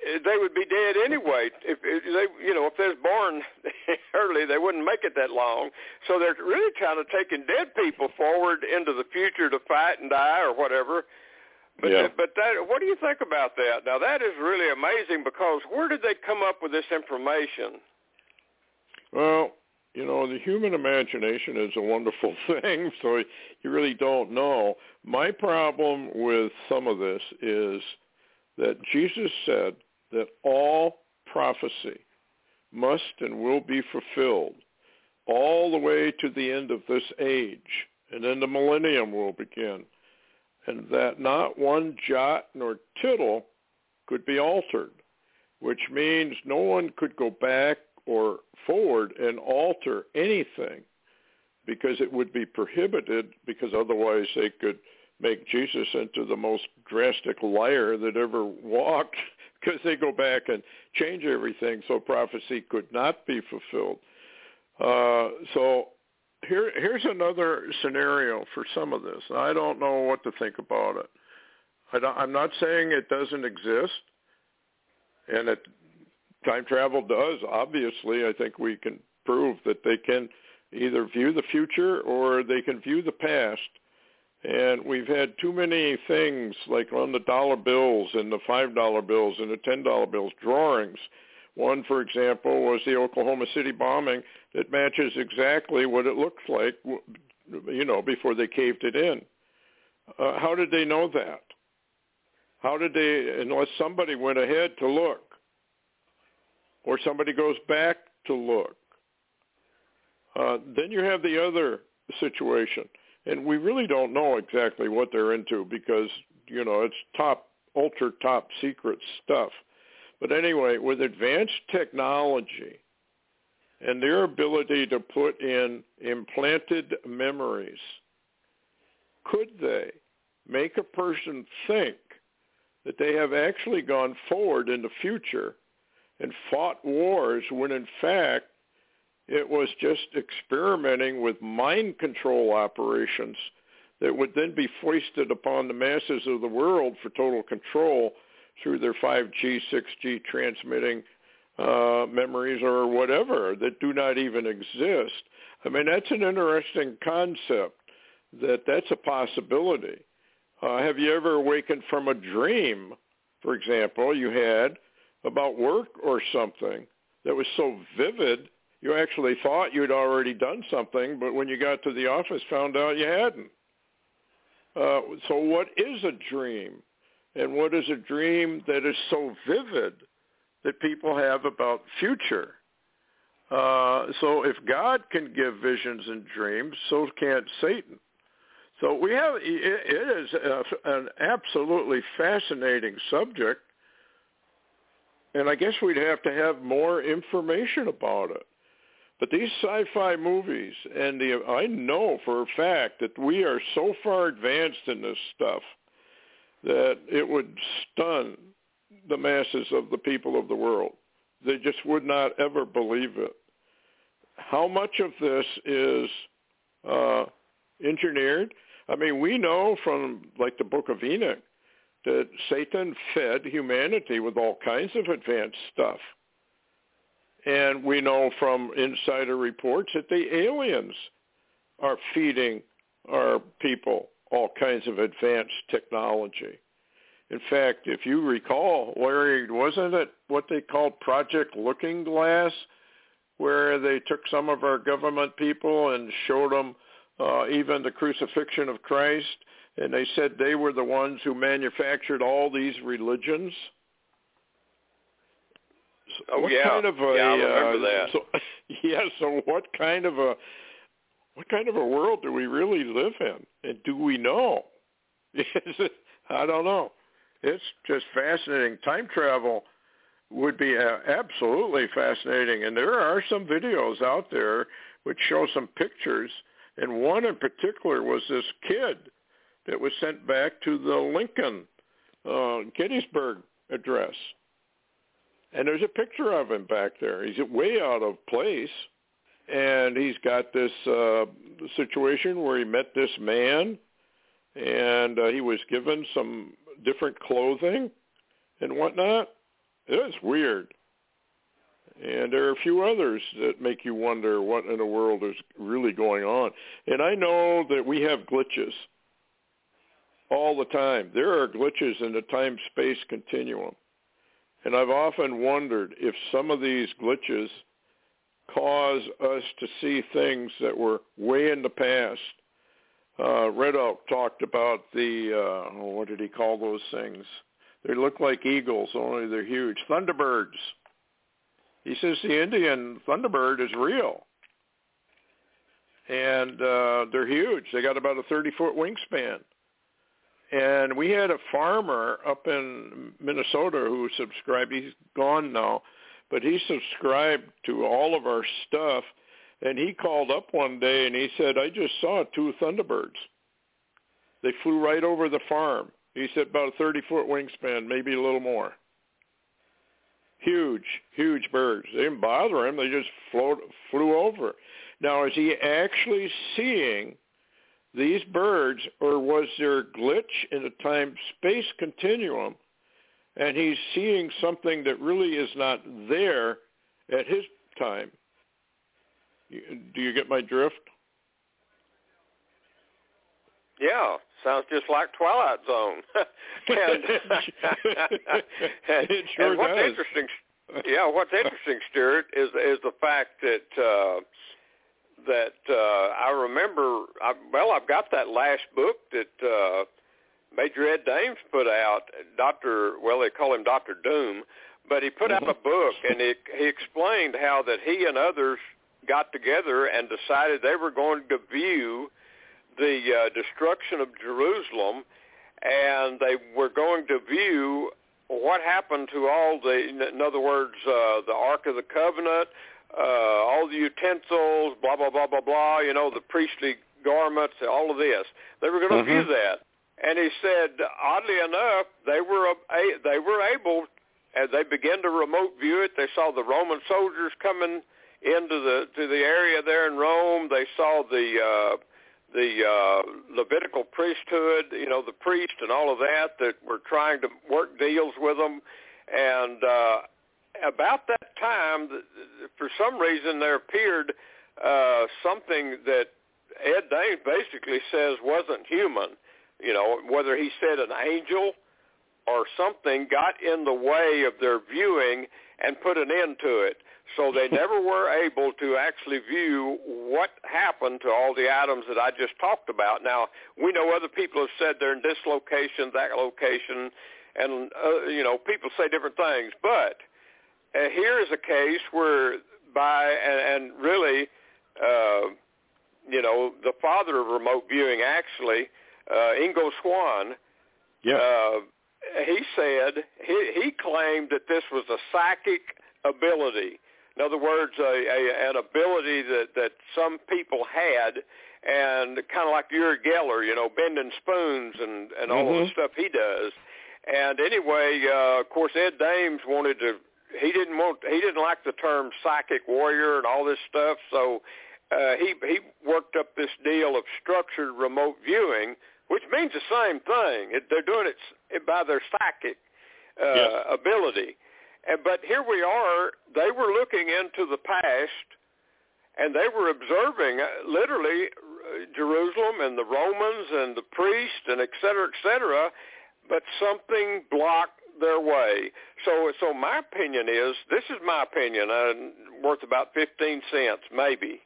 eh, they would be dead anyway. If, they, you know, if they're born (laughs) early, they wouldn't make it that long. So they're really kind of taking dead people forward into the future to fight and die or whatever. But yeah. but that what do you think about that? Now that is really amazing because where did they come up with this information? Well, you know, the human imagination is a wonderful (laughs) thing, so you really don't know. My problem with some of this is that Jesus said that all prophecy must and will be fulfilled all the way to the end of this age, and then the millennium will begin and that not one jot nor tittle could be altered, which means no one could go back or forward and alter anything because it would be prohibited because otherwise they could make Jesus into the most drastic liar that ever walked (laughs) because they go back and change everything so prophecy could not be fulfilled. Uh, so here here's another scenario for some of this. I don't know what to think about it. I am not saying it doesn't exist, and it, time travel does. Obviously, I think we can prove that they can either view the future or they can view the past. And we've had too many things like on the dollar bills and the five dollar bills and the ten dollar bills drawings. One, for example, was the Oklahoma City bombing that matches exactly what it looks like, you know, before they caved it in. Uh, how did they know that? How did they, unless somebody went ahead to look, or somebody goes back to look. Uh, then you have the other situation, and we really don't know exactly what they're into because you know it's top, ultra top secret stuff. But anyway, with advanced technology and their ability to put in implanted memories, could they make a person think that they have actually gone forward in the future and fought wars when in fact it was just experimenting with mind control operations that would then be foisted upon the masses of the world for total control through their 5G, 6G transmitting uh, memories or whatever that do not even exist. I mean, that's an interesting concept that that's a possibility. Uh, have you ever awakened from a dream, for example, you had about work or something that was so vivid you actually thought you'd already done something, but when you got to the office, found out you hadn't. Uh, so what is a dream? And what is a dream that is so vivid that people have about future? Uh, so if God can give visions and dreams, so can Satan. So we have it, is a, an absolutely fascinating subject, and I guess we'd have to have more information about it. But these sci-fi movies, and the I know for a fact that we are so far advanced in this stuff that it would stun the masses of the people of the world. They just would not ever believe it. How much of this is uh, engineered? I mean, we know from like the Book of Enoch that Satan fed humanity with all kinds of advanced stuff. And we know from insider reports that the aliens are feeding our people all kinds of advanced technology. In fact, if you recall, Larry, wasn't it what they called Project Looking Glass, where they took some of our government people and showed them uh, even the crucifixion of Christ, and they said they were the ones who manufactured all these religions? Oh what yeah, kind of a, yeah, I remember uh, that. So, (laughs) yeah, so what kind of a what kind of a world do we really live in, and do we know? (laughs) I don't know. It's just fascinating. Time travel would be uh, absolutely fascinating, and there are some videos out there which show some pictures, and one in particular was this kid that was sent back to the Lincoln uh, Gettysburg address and there's a picture of him back there. He's way out of place, and he's got this uh, situation where he met this man, and uh, he was given some different clothing and whatnot. It's weird. And there are a few others that make you wonder what in the world is really going on. And I know that we have glitches all the time. There are glitches in the time-space continuum. And I've often wondered if some of these glitches cause us to see things that were way in the past. Uh, Red Elk talked about the, uh, oh, what did he call those things? They look like eagles, only they're huge. Thunderbirds. He says the Indian Thunderbird is real. And uh, they're huge. They got about a 30-foot wingspan. And we had a farmer up in Minnesota who subscribed. He's gone now, but he subscribed to all of our stuff. And he called up one day and he said, I just saw two Thunderbirds. They flew right over the farm. He said about a 30-foot wingspan, maybe a little more. Huge, huge birds. They didn't bother him. They just float, flew over. Now, is he actually seeing these birds, or was there a glitch in the time-space continuum, and he's seeing something that really is not there at his time? Do you get my drift? Yeah, sounds just like Twilight Zone. (laughs) and, (laughs) it sure and what's does. interesting, yeah, what's interesting, Stewart, is is the fact that uh, that uh, I remember. I, well, I've got that last book that uh, Major Ed Dames put out. Doctor, well, they call him Doctor Doom, but he put Mm-hmm. out a book and he he explained how that he and others got together and decided they were going to view the uh, destruction of Jerusalem, and they were going to view what happened to all the, in other words, uh, the Ark of the Covenant, uh, all the utensils, blah blah blah blah blah. You know, the priestly garments, all of this. They were going to Mhm. view that, and he said, oddly enough, they were they were able, as they began to remote view it. They saw the Roman soldiers coming into the to the area there in Rome. They saw the uh, the uh, Levitical priesthood, you know, the priest and all of that that were trying to work deals with them, and uh, about that time, for some reason, there appeared uh, something that Ed Dames basically says wasn't human. You know, whether he said an angel or something got in the way of their viewing and put an end to it. So they (laughs) never were able to actually view what happened to all the items that I just talked about. Now, we know other people have said they're in this location, that location, and, uh, you know, people say different things. But uh, here is a case where by, and, and really, uh, you know, the father of remote viewing actually, uh, Ingo Swann, Yeah. uh, he said he, he claimed that this was a psychic ability. In other words, a, a, an ability that, that some people had, and kind of like Uri Geller, you know, bending spoons and, and all Mhm. the stuff he does. And anyway, uh, of course, Ed Dames wanted to. He didn't want. He didn't like the term psychic warrior and all this stuff. So uh, he he worked up this deal of structured remote viewing, which means the same thing. It, they're doing it by their psychic uh, Yes. ability. And, but here we are. They were looking into the past, and they were observing uh, literally uh, Jerusalem and the Romans and the priests and et cetera, et cetera. But something blocked their way. So, so my opinion is this is my opinion. Uh, worth about fifteen cents, maybe,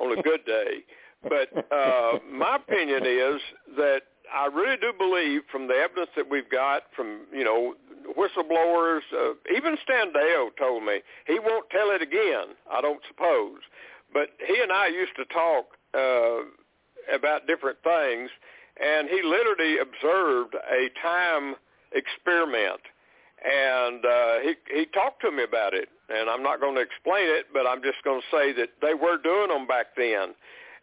on a good day. (laughs) But uh, my opinion is that I really do believe from the evidence that we've got from, you know, whistleblowers, uh, even Stan Deyo told me, he won't tell it again, I don't suppose. But he and I used to talk uh, about different things, and he literally observed a time experiment. And uh, he he talked to me about it, and I'm not going to explain it, but I'm just going to say that they were doing them back then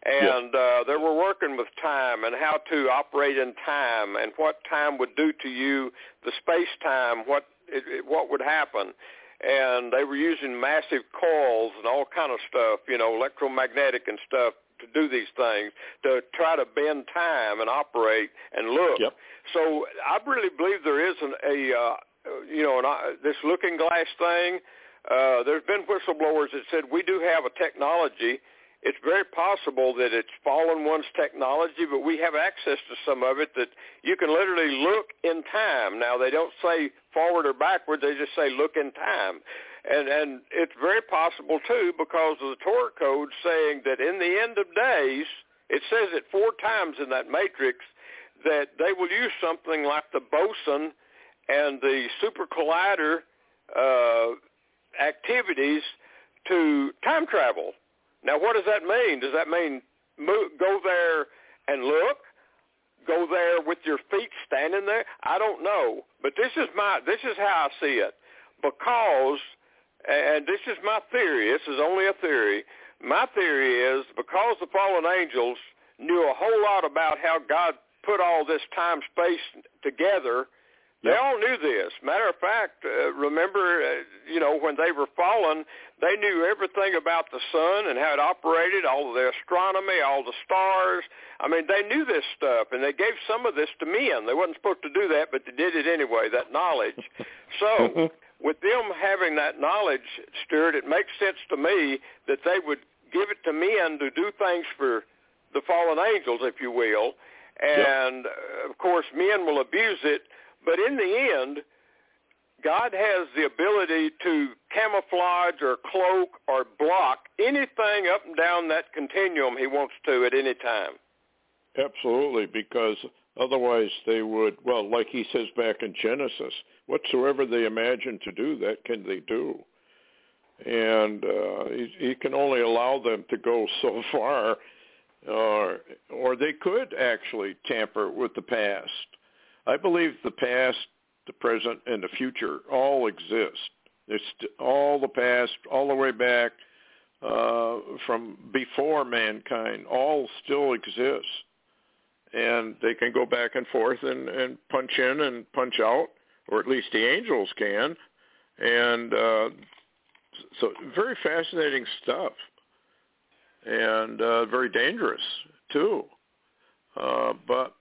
and uh, they were working with time and how to operate in time and what time would do to you, the space time, what it, it, what would happen, and they were using massive coils and all kind of stuff, you know, electromagnetic and stuff to do these things to try to bend time and operate and look. Yep. So I really believe there is an, a uh, you know an, uh, this looking glass thing. Uh, there's been whistleblowers that said we do have a technology it's very possible that it's fallen one's technology, but we have access to some of it that you can literally look in time. Now they don't say forward or backward; they just say look in time, and and it's very possible too because of the Torah code saying that in the end of days, it says it four times in that matrix that they will use something like the boson and the super collider uh, activities to time travel. Now, what does that mean? Does that mean move, go there and look? Go there with your feet standing there? I don't know, but this is my this is how I see it. Because, and this is my theory. This is only a theory. My theory is because the fallen angels knew a whole lot about how God put all this time space together. They all knew this. Matter of fact, uh, remember, uh, you know, when they were fallen, they knew everything about the sun and how it operated, all of the astronomy, all the stars. I mean, they knew this stuff, and they gave some of this to men. They wasn't supposed to do that, but they did it anyway, that knowledge. (laughs) So with them having that knowledge, Stewart, it makes sense to me that they would give it to men to do things for the fallen angels, if you will. And, uh, of course, men will abuse it. But in the end, God has the ability to camouflage or cloak or block anything up and down that continuum he wants to at any time. Absolutely, because otherwise they would, well, like he says back in Genesis, whatsoever they imagine to do, that can they do. And uh, he, he can only allow them to go (laughs) so far, uh, or they could actually tamper with the past. I believe the past the present, and the future all exist. It's all the past, all the way back uh, from before mankind, all still exists. And they can go back and forth and, and punch in and punch out, or at least the angels can. And uh, so very fascinating stuff and uh, very dangerous too. Uh, but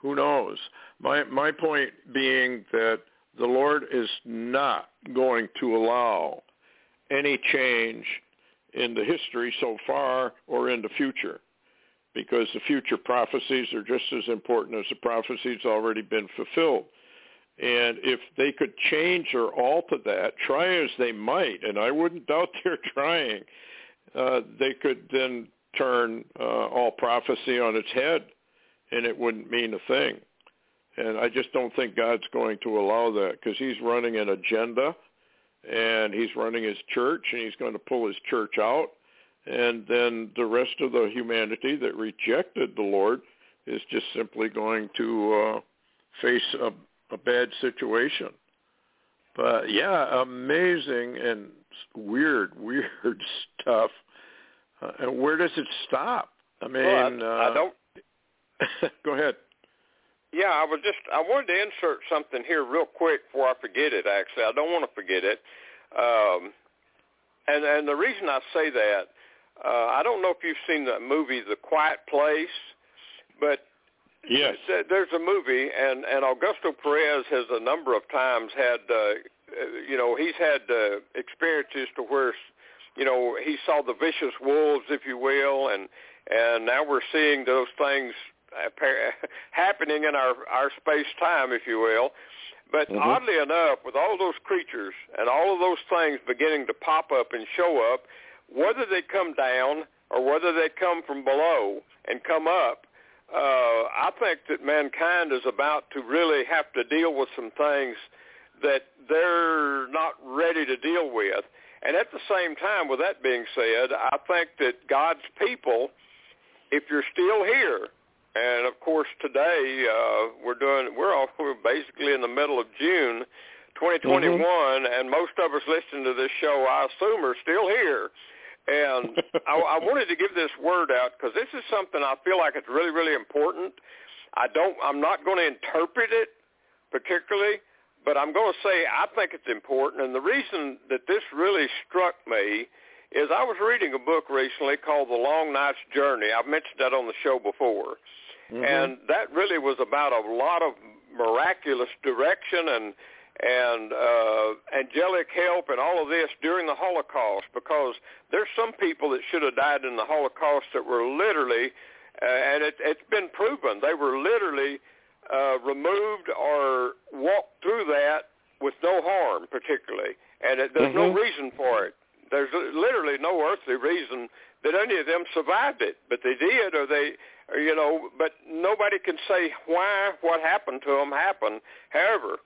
who knows? My my point being that the Lord is not going to allow any change in the history so far or in the future because the future prophecies are just as important as the prophecies already been fulfilled. And if they could change or alter that, try as they might, and I wouldn't (laughs) doubt they're trying, uh, they could then turn uh, all prophecy on its head, and it wouldn't mean a thing. And I just don't think God's going to allow that because he's running an agenda and he's running his church and he's going to pull his church out. And then the rest of the humanity that rejected the Lord is just simply going to uh, face a, a bad situation. But yeah, amazing and weird, (laughs) weird stuff. Uh, and where does it stop? I mean, well, I, uh, I don't. (laughs) go ahead. Yeah, I was just I wanted to insert something here real quick before I forget it. Actually, I don't want to forget it. Um, and and the reason I say that, uh, I don't know if you've seen the movie The Quiet Place, but yes, there's a movie, and and Augusto Perez has a number of times had, uh, you know, he's had uh, experiences to where, you know, he saw the vicious wolves, if you will, and and now we're seeing those things (laughs) happening in our our space time, if you will. But mm-hmm. oddly enough, with all those creatures and all of those things beginning to pop up and show up, whether they come down or whether they come from below and come up, uh, I think that mankind is about to really have to deal with some things that they're not ready to deal with. And at the same time, with that being said, I think that God's people, if you're still here, and of course, today uh, we're doing we're all we're basically in the middle of June, 2021, mm-hmm. and most of us listening to this show, I assume, are still here. And (laughs) I, I wanted to give this word out because this is something I feel like it's really, really important. I don't. I'm not going to interpret it particularly, but I'm going to say I think it's important. And the reason that this really struck me is I was reading a book recently called The Long Night's Journey. I've mentioned that on the show before. Mm-hmm. And that really was about a lot of miraculous direction and and uh, angelic help and all of this during the Holocaust because there's some people that should have died in the Holocaust that were literally, uh, and it, it's been proven, they were literally uh, removed or walked through that with no harm particularly. And it, there's mm-hmm. no reason for it. There's literally no earthly reason that any of them survived it, but they did, or they you know, but nobody can say why what happened to them happened. However,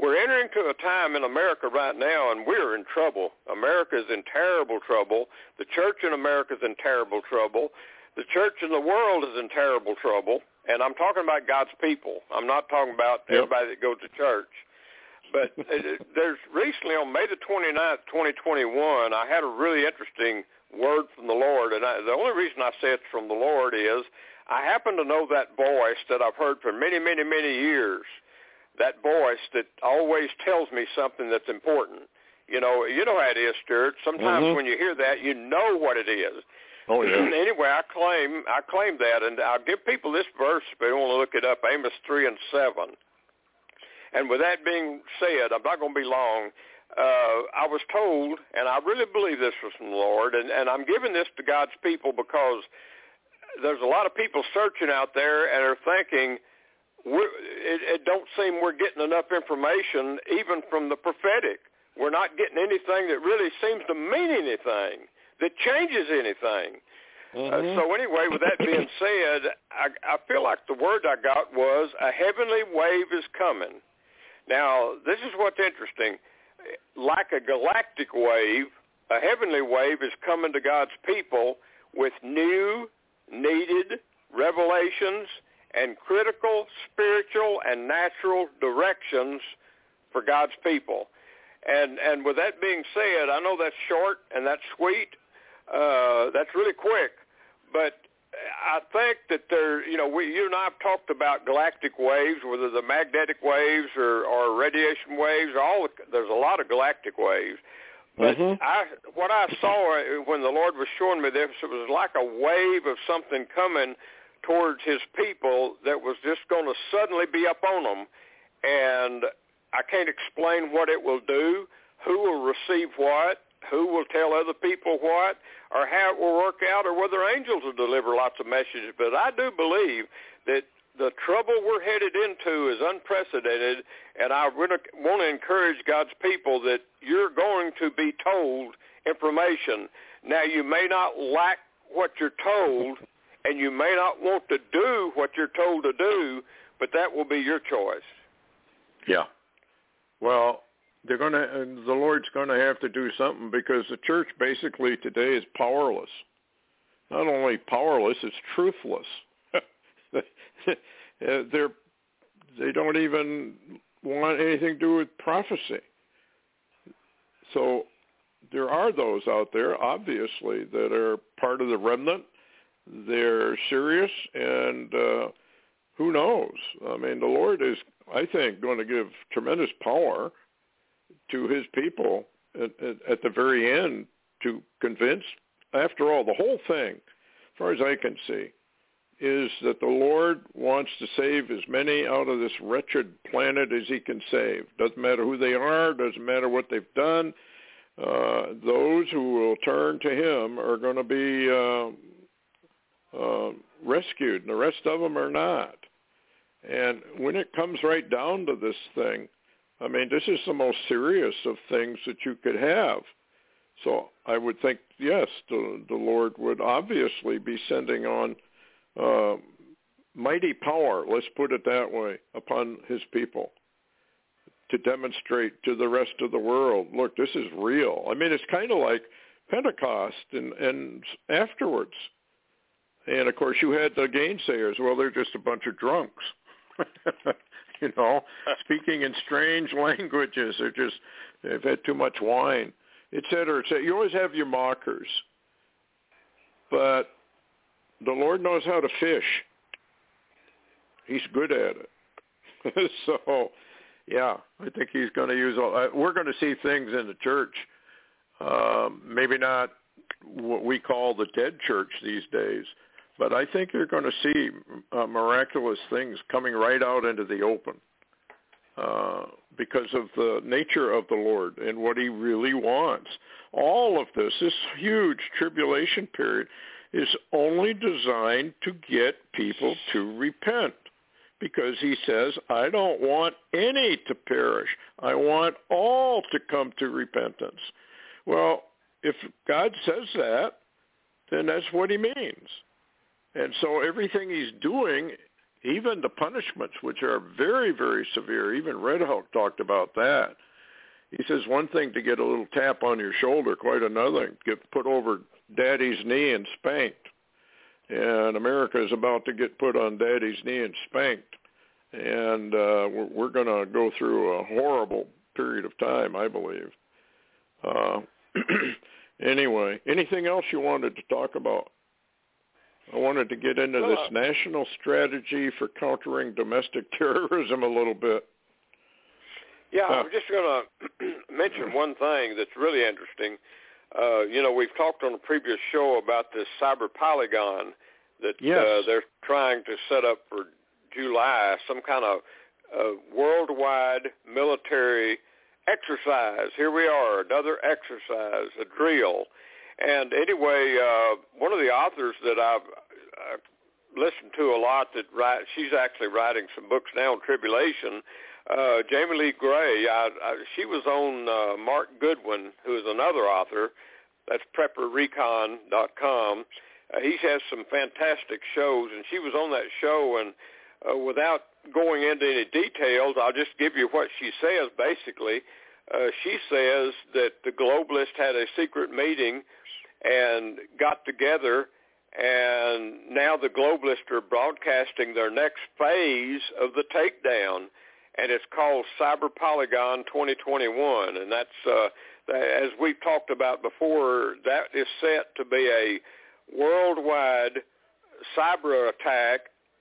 we're entering to a time in America right now, and we're in trouble. America is in terrible trouble. The church in America is in terrible trouble. The church in the world is in terrible trouble. And I'm talking about God's people. I'm not talking about yep. everybody that goes to church. But (laughs) uh, there's recently on May the 29th, 2021, I had a really interesting word from the Lord. And I, the only reason I say it's from the Lord is I happen to know that voice that I've heard for many, many, many years. That voice that always tells me something that's important. You know, you know how it is, Stewart. Sometimes mm-hmm. when you hear that, you know what it is. Oh yeah. (clears throat) anyway, I claim I claim that, and I'll give people this verse if they want to look it up. Amos three and seven. And with that being said, I'm not going to be long. Uh, I was told, and I really believe this was from the Lord, and, and I'm giving this to God's people because there's a lot of people searching out there and are thinking we're, it, it don't seem we're getting enough information even from the prophetic. We're not getting anything that really seems to mean anything that changes anything. Mm-hmm. Uh, so anyway, with that being (laughs) said, I, I feel like the word I got was a heavenly wave is coming. Now, this is what's interesting. Like a galactic wave, a heavenly wave is coming to God's people with new needed revelations and critical spiritual and natural directions for God's people. And and with that being said, I know that's short and that's sweet. Uh, that's really quick, but I think that there, you know, we, you and I have talked about galactic waves, whether the magnetic waves or, or radiation waves. All the, there's a lot of galactic waves. But Mhm. I, what I saw when the Lord was showing me this, it was like a wave of something coming towards His people that was just going to suddenly be up on them, and I can't explain what it will do, who will receive what, who will tell other people what, or how it will work out, or whether angels will deliver lots of messages. But I do believe that the trouble we're headed into is unprecedented, and I really want to encourage God's people that you're going to be told information. Now, you may not like what you're told, and you may not want to do what you're told to do, but that will be your choice. Yeah. Well, they're going to. The Lord's going to have to do something because the church basically today is powerless. Not only powerless, it's truthless. (laughs) they're they don't even want anything to do with prophecy. So there are those out there, obviously, that are part of the remnant. They're serious, and uh, who knows? I mean, the Lord is, I think, going to give tremendous power to his people at, at, at the very end to convince. After all, the whole thing, as far as I can see, is that the Lord wants to save as many out of this wretched planet as he can save. Doesn't matter who they are, doesn't matter what they've done. Uh, those who will turn to him are going to be uh, uh, rescued, and the rest of them are not. And when it comes right down to this thing, I mean, this is the most serious of things that you could have. So I would think, yes, the, the Lord would obviously be sending on uh, mighty power, let's put it that way, upon his people to demonstrate to the rest of the world, look, this is real. I mean, it's kind of like Pentecost and, and afterwards. And of course, you had the gainsayers. Well, they're just a bunch of drunks. (laughs) (laughs) you know, speaking in strange (laughs) languages. They're just they've had too much wine, et cetera, et cetera. You always have your mockers, but the Lord knows how to fish. He's good at it. (laughs) so, yeah, I think he's going to use all. Uh, we're going to see things in the church. Um, maybe not what we call the dead church these days, but I think you're going to see uh, miraculous things coming right out into the open uh, because of the nature of the Lord and what he really wants. All of this, this huge tribulation period, is only designed to get people to repent because he says, I don't want any to perish. I want all to come to repentance. Well, if God says that, then that's what he means. And so everything he's doing, even the punishments, which are very, very severe, even Red Elk talked about that. He says one thing to get a little tap on your shoulder, quite another, get put over daddy's knee and spanked. And America is about to get put on daddy's knee and spanked. And uh, we're, we're going to go through a horrible period of time, I believe. Uh, (clears throat) anyway, anything else you wanted to talk about? I wanted to get into this uh, national strategy for countering domestic (laughs) terrorism a little bit. Yeah, Uh, I'm just going to (clears throat) mention one thing that's really interesting. Uh, you know, we've talked on a previous show about this cyber polygon that Yes. uh, they're trying to set up for July, some kind of uh, worldwide military exercise. Here we are, another exercise, a drill. And anyway, uh, one of the authors that I've, I've listened to a lot that write, she's actually writing some books now on tribulation. Uh, Jamie Lee Gray, I, I, she was on uh, Mark Goodwin, who is another author. That's PrepperRecon.com. Uh, he has some fantastic shows, and she was on that show. And uh, without going into any details, I'll just give you what she says. Basically, uh, she says that the globalists had a secret meeting and got together, and now the globalists are broadcasting their next phase of the takedown. and it's called Cyber Polygon 2021, and that's uh, as we've talked about before. That is set to be a worldwide cyber attack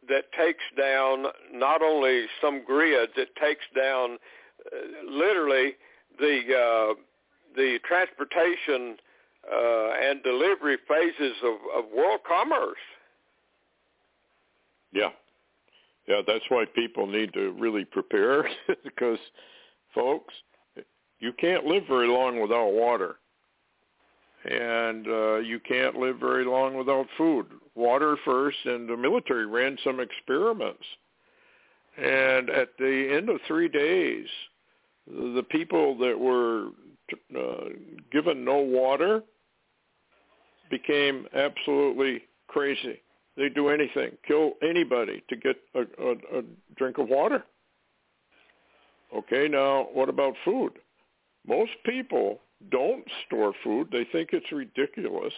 that takes down not only some grids, it takes down uh, literally the uh, the transportation uh, and delivery phases of, of world commerce. Yeah, yeah, that's why people need to really prepare (laughs) because, folks, you can't live very long without water, and uh, you can't live very long without food. Water first, and the military ran some experiments, and at the end of three days, the people that were uh, given no water became absolutely crazy they do anything, kill anybody to get a, a, a drink of water. Okay, now what about food? Most people don't store food. They think it's ridiculous.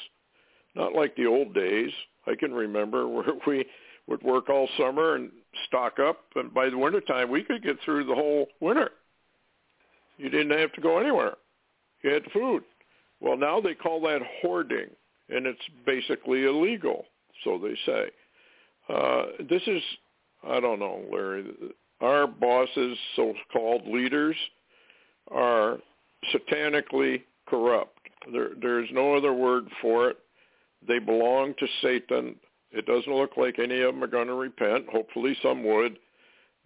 Not like the old days. I can remember (laughs) where we would work all summer and stock up, and by the wintertime we could get through the whole winter. You didn't have to go anywhere. You had food. Well, now they call that hoarding, and it's basically illegal so they say. Uh, this is, I don't know, Larry. Our bosses, so-called leaders, are satanically corrupt. There, there's no other word for it. They belong to Satan. It doesn't look like any of them are going to repent. Hopefully some would.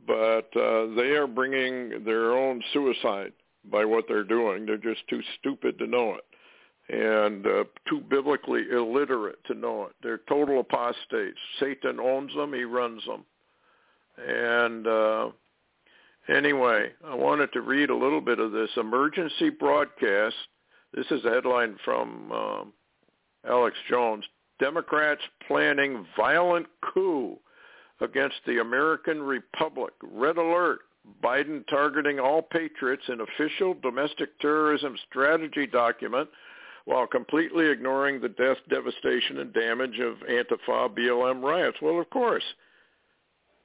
But uh, they are bringing their own suicide by what they're doing. They're just too stupid to know it and uh, too biblically illiterate to know it. They're total apostates. Satan owns them. He runs them. And uh, anyway, I wanted to read a little bit of this emergency broadcast. This is a headline from um, Alex Jones. Democrats planning violent coup against the American Republic. Red alert. Biden targeting all patriots in official domestic terrorism strategy document while completely ignoring the death, devastation, and damage of Antifa BLM riots. Well, of course.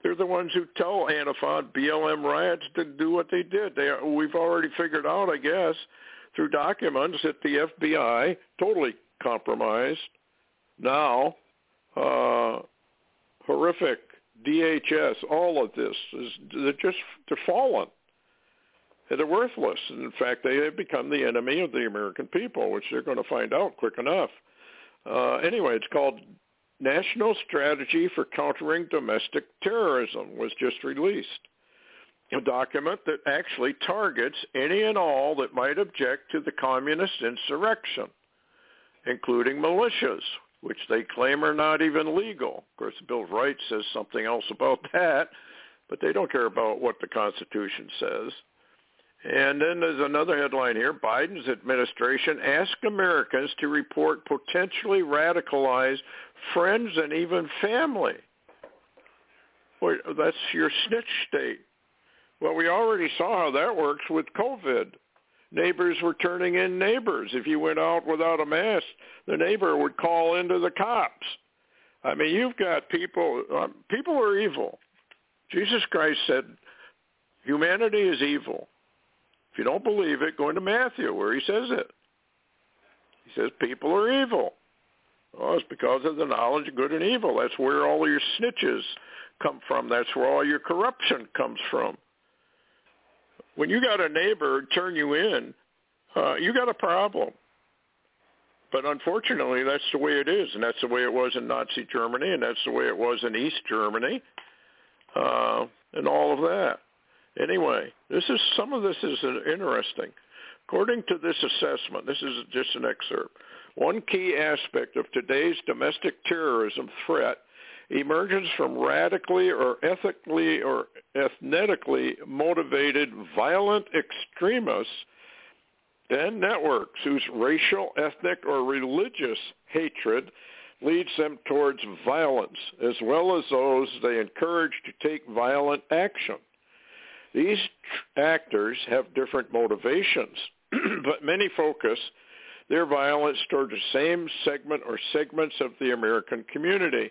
They're the ones who tell Antifa BLM riots to do what they did. They, we've already figured out, I guess, through documents that the FBI, totally compromised, now uh, horrific DHS, all of this is they're just they're fallen. They're worthless. And in fact, they have become the enemy of the American people, which they're going to find out quick enough. Uh, anyway, it's called National Strategy for Countering Domestic Terrorism was just released. A document that actually targets any and all that might object to the communist insurrection, including militias, which they claim are not even legal. Of course, the Bill of Rights says something else about (laughs) that, but they don't care about what the Constitution says. And then there's another headline here. Biden's administration asks Americans to report potentially radicalized friends and even family. That's your snitch state. Well, we already saw how that works with COVID. Neighbors were turning in neighbors. If you went out without a mask, the neighbor would call into the cops. I mean, you've got people, um, people are evil. Jesus Christ said, humanity is evil. If you don't believe it, go into Matthew where he says it. He says people are evil. Well, it's because of the knowledge of good and evil. That's where all your snitches come from. That's where all your corruption comes from. When you got a neighbor turn you in, uh, you got a problem. But unfortunately, that's the way it is, and that's the way it was in Nazi Germany, and that's the way it was in East Germany, uh, and all of that. Anyway, this is some of this is interesting. According to this assessment, this is just an excerpt. One key aspect of today's domestic terrorism threat emerges from radically or ethically or ethnically motivated violent extremists and networks whose racial, ethnic, or religious hatred leads them towards violence, as well as those they encourage to take violent action. These actors have different motivations, (clears throat) but many focus their violence toward the same segment or segments of the American community.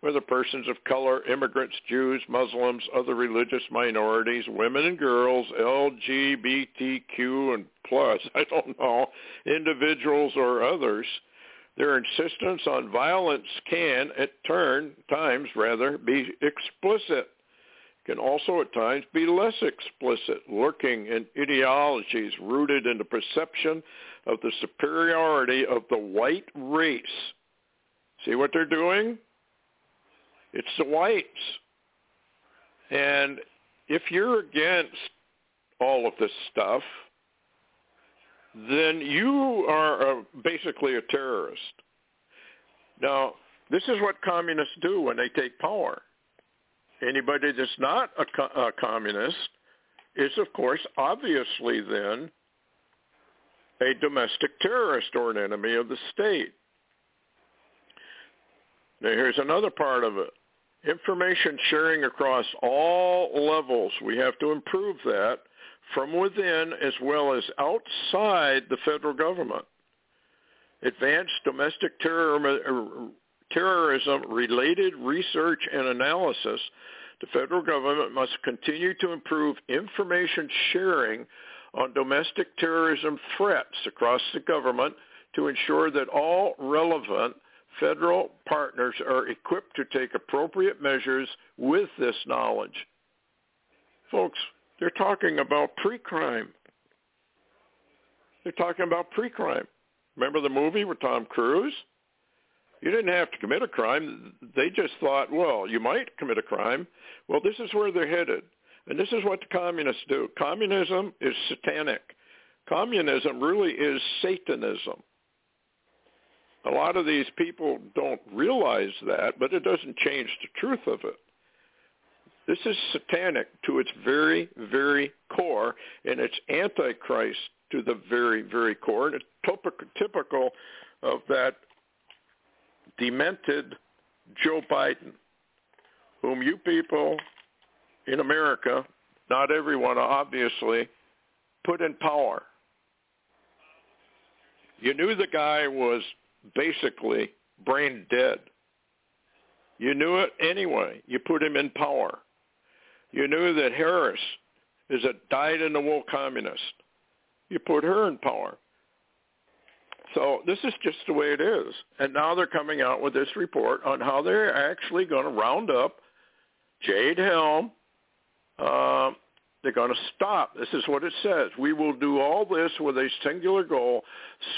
whether persons of color, immigrants, Jews, Muslims, other religious minorities, women and girls, LGBTQ and plus, (laughs) I don't know, individuals or others. Their insistence on violence can, at turn times rather, be explicit. Can also at times be less explicit, lurking in ideologies rooted in the perception of the superiority of the white race. See what they're doing? It's the whites. And if you're against all of this stuff, then you are a, basically a terrorist. Now, this is what communists do when they take power. Anybody that's not a, co- a communist is, of course, obviously then a domestic terrorist or an enemy of the state. Now, here's another part of it. Information sharing across all levels. We have to improve that from within as well as outside the federal government. Advanced domestic terrorism related research and analysis, the federal government must continue to improve information sharing on domestic terrorism threats across the government to ensure that all relevant federal partners are equipped to take appropriate measures with this knowledge. Folks, they're talking about pre-crime. They're talking about pre-crime. Remember the movie with Tom Cruise? You didn't have to commit a crime. They just thought, well, you might commit a crime. Well, this is where they're headed. And this is what the communists do. Communism is satanic. Communism really is Satanism. A lot of these people don't realize that, but it doesn't change the truth of it. This is satanic to its very, very core, and it's antichrist to the very, very core. And it's typical of that demented Joe Biden, whom you people in America, not everyone obviously, put in power. You knew the guy was basically brain dead. You knew it anyway. You put him in power. You knew that Harris is a dyed-in-the-wool communist. You put her in power. So this is just the way it is. And now they're coming out with this report on how they're actually going to round up Jade Helm, uh, they're going to stop. This is what it says. We will do all this with a singular goal,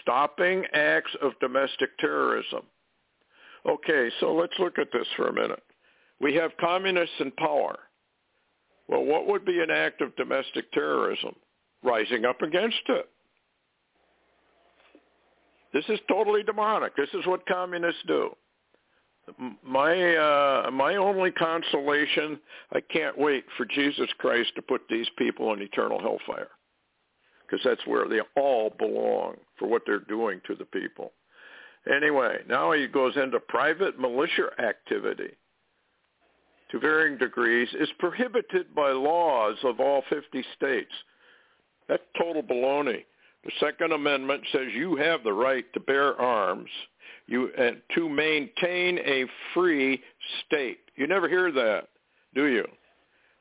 stopping acts of domestic terrorism. Okay, so let's look at this for a minute. We have communists in power. Well, what would be an act of domestic terrorism? Rising up against it. This is totally demonic. This is what communists do my uh, my only consolation, I can't wait for Jesus Christ to put these people in eternal hellfire, because that's where they all belong for what they're doing to the people. Anyway, now he goes into private militia activity to varying degrees is prohibited by laws of all 50 states. That's total baloney. The Second Amendment says you have the right to bear arms you uh, to maintain a free state. You never hear that, do you?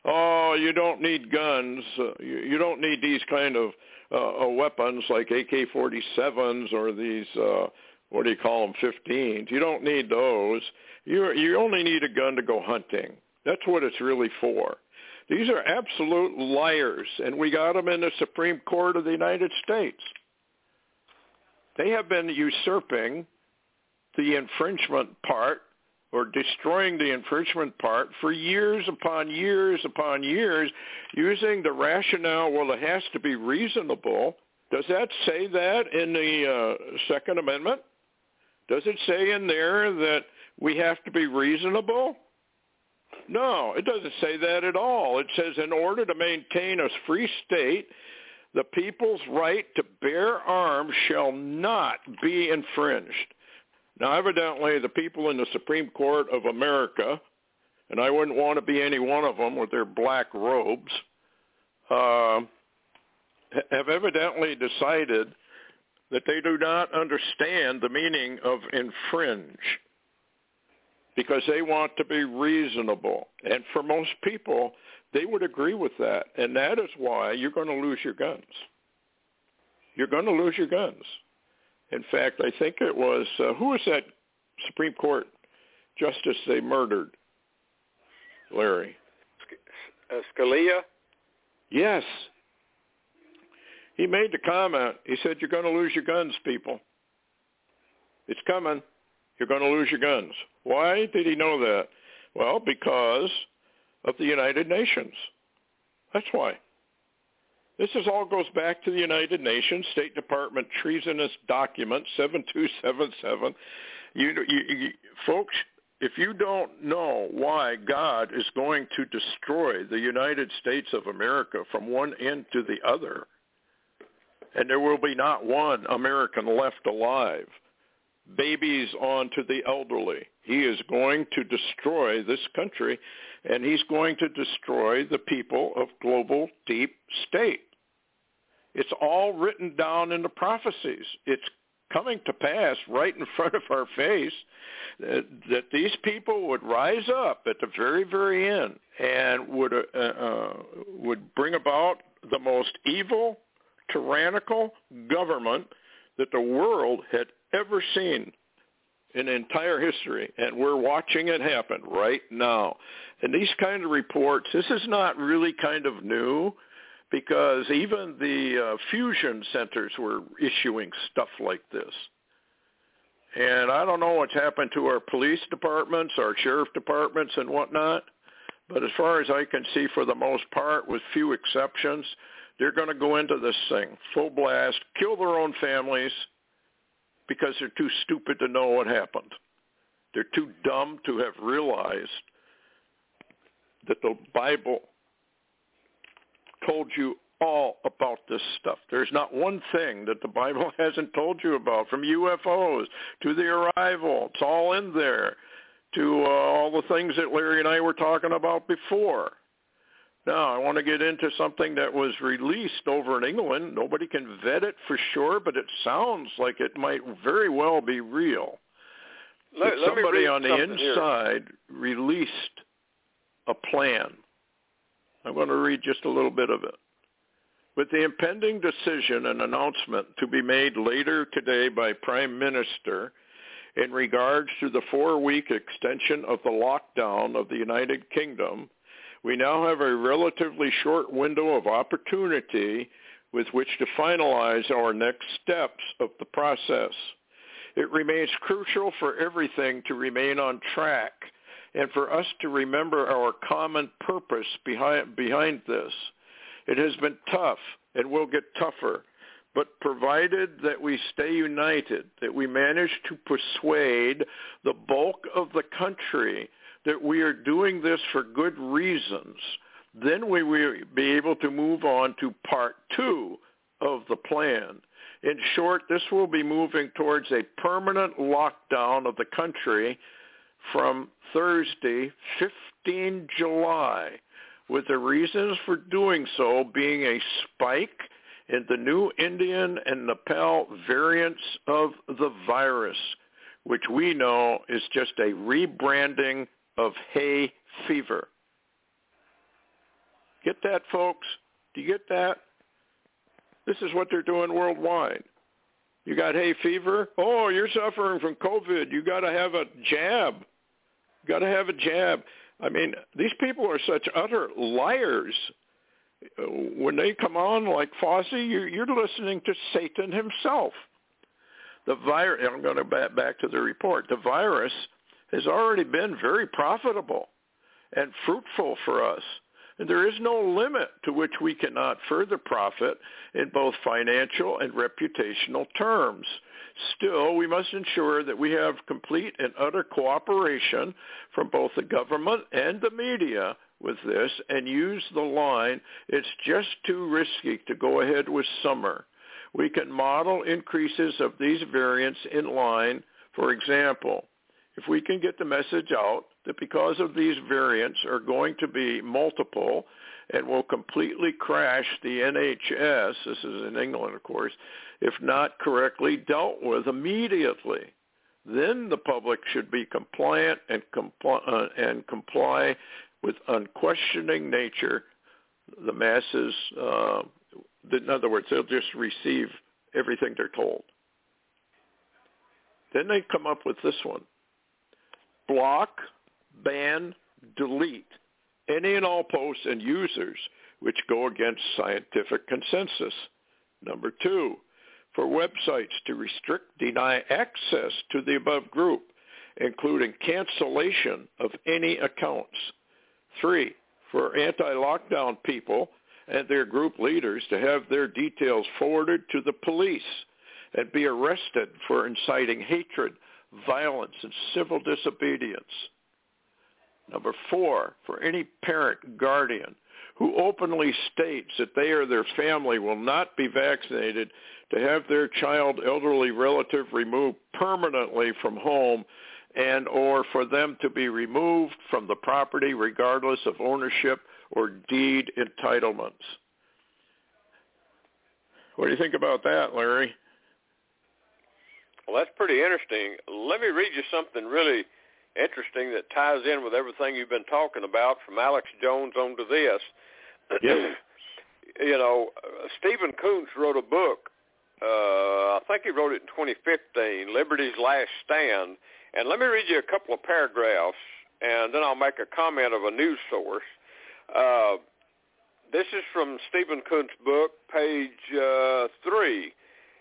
Oh, you don't need guns. Uh, you, you don't need these kind of uh, uh weapons like AK-47s or these uh, what do you call them, 15s. You don't need those. You you only need a gun to go hunting. That's what it's really for. These are absolute liars, and we got them in the Supreme Court of the United States. They have been usurping the infringement part or destroying the infringement part for years upon years upon years using the rationale, well, it has to be reasonable. Does that say that in the uh, Second Amendment? Does it say in there that we have to be reasonable? No, it doesn't say that at all. It says in order to maintain a free state, the people's right to bear arms shall not be infringed. Now, evidently, the people in the Supreme Court of America, and I wouldn't want to be any one of them with their black robes, uh, have evidently decided that they do not understand the meaning of infringe. Because they want to be reasonable. And for most people, they would agree with that. And that is why you're going to lose your guns. You're going to lose your guns. In fact, I think it was, uh, who was that Supreme Court justice they murdered? Larry. Uh, Scalia? Yes. He made the comment. He said, you're going to lose your guns, people. It's coming. You're going to lose your guns. Why did he know that? Well, because of the United Nations. That's why. This is all goes back to the United Nations State Department treasonous document 7277. You, you, you, folks, if you don't know why God is going to destroy the United States of America from one end to the other, and there will be not one American left alive, babies on to the elderly, he is going to destroy this country, and he's going to destroy the people of global deep state. It's all written down in the prophecies. It's coming to pass right in (laughs) front of our face that, that these people would rise up at the very, very end and would uh, uh, would bring about the most evil, tyrannical government that the world had ever seen in entire history, and we're watching it happen right now. And these kind of reports, this is not really kind of new because even the uh, fusion centers were issuing stuff like this. And I don't know what's happened to our police departments, our sheriff departments and whatnot, but as far as I can see, for the most part, with few exceptions, they're going to go into this thing full blast, kill their own families because they're too stupid to know what happened. They're too dumb to have realized that the Bible told you all about this stuff. There's not one thing that the Bible (laughs) hasn't told you about, from UFOs to the arrival. It's all in there, to uh, all the things that Larry and I were talking about before. Now, I want to get into something that was released over in England. Nobody can vet it for sure, but it sounds like it might very well be real. Let, let somebody on the inside here. released a plan I'm going to read just a little bit of it. With the impending decision and announcement to be made later today by Prime Minister in regards to the four-week extension of the lockdown of the United Kingdom, we now have a relatively short window of opportunity with which to finalize our next steps of the process. It remains crucial for everything to remain on track and for us to remember our common purpose behind, behind this. It has been tough and will get tougher, but provided that we stay united, that we manage to persuade the bulk of the country that we are doing this for good reasons, then we will be able to move on to part two of the plan. In short, this will be moving towards a permanent lockdown of the country from Thursday, 15 July, with the reasons for doing so being a spike in the new Indian and Nepal variants of the virus, which we know is just a rebranding of hay fever. Get that, folks? Do you get that? This is what they're doing worldwide. You got hay fever? Oh, you're suffering from COVID. You got to have a jab. You got to have a jab. I mean, these people are such utter liars. When they come on like Fauci, you're, listening to Satan himself. The virus. I'm going to back to the report. The virus has already been very profitable and fruitful for us. And there is no limit to which we cannot further profit in both financial and reputational terms. Still, we must ensure that we have complete and utter cooperation from both the government and the media with this and use the line, it's just too risky to go ahead with summer. We can model increases of these variants in line. For example, if we can get the message out that because of these variants are going to be multiple and will completely crash the NHS, this is in England, of course, if not correctly dealt with immediately, then the public should be compliant and comply, uh, and comply with unquestioning nature. The masses, uh, in other words, they'll just receive everything they're told. Then they come up with this one. Block, ban, delete any and all posts and users which go against scientific consensus. Number two, for websites to restrict, deny access to the above group, including cancellation of any accounts. Three, for anti-lockdown people and their group leaders to have their details forwarded to the police and be arrested for inciting hatred, violence, and civil disobedience. Number four, for any parent, guardian who openly states that they or their family will not be vaccinated to have their child elderly relative removed permanently from home and or for them to be removed from the property regardless of ownership or deed entitlements. What do you think about that, Larry? Well, that's pretty interesting. Let me read you something really interesting that ties in with everything you've been talking about from Alex Jones on to this. (clears throat) Yes. you know, Stephen Coonts wrote a book. Uh, I think he wrote it in 2015, Liberty's Last Stand. And let me read you a couple of paragraphs, and then I'll make a comment of a news source. Uh, this is from Stephen Coonts's book, page uh, 3.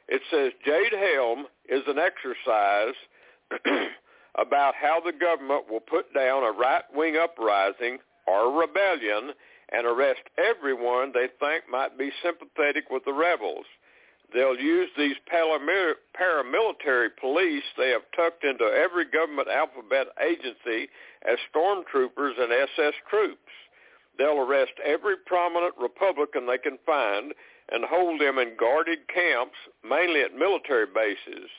It says, Jade Helm is an exercise (clears throat) about how the government will put down a right-wing uprising or rebellion and arrest everyone they think might be sympathetic with the rebels. They'll use these paramilitary police they have tucked into every government alphabet agency as stormtroopers and SS troops. They'll arrest every prominent Republican they can find and hold them in guarded camps, mainly at military bases.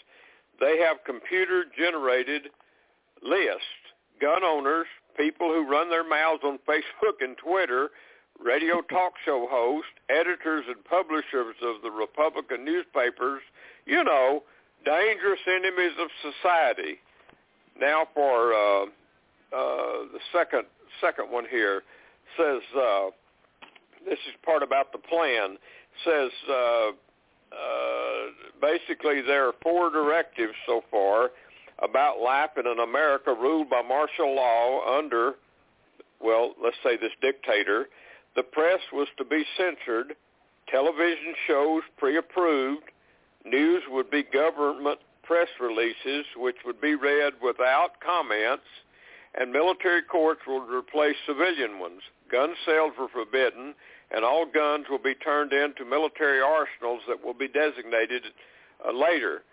They have computer-generated lists, gun owners, people who run their mouths on Facebook and Twitter, radio talk show hosts, editors and publishers of the Republican newspapers, you know, dangerous enemies of society. Now for uh, uh, the second second one here says uh, this is part about the plan. Says uh, uh, basically there are four directives so far about life in an America ruled by martial law under, well, let's say this dictator. The press was to be censored, television shows pre-approved, news would be government press releases which would be read without comments, and military courts will replace civilian ones. Gun sales were forbidden, and all guns will be turned into military arsenals that will be designated uh, later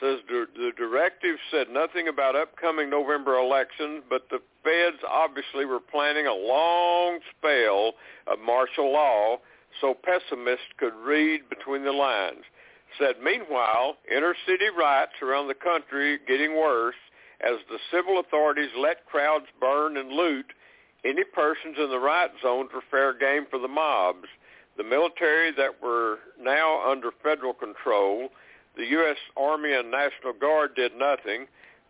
says the, the directive said nothing about upcoming November elections, but the feds obviously were planning a long spell of martial law so pessimists could read between the lines. Said, meanwhile, inner city riots around the country getting worse as the civil authorities let crowds burn and loot. Any persons in the riot zones were fair game for the mobs. The military that were now under federal control the U.S. Army and National Guard did nothing.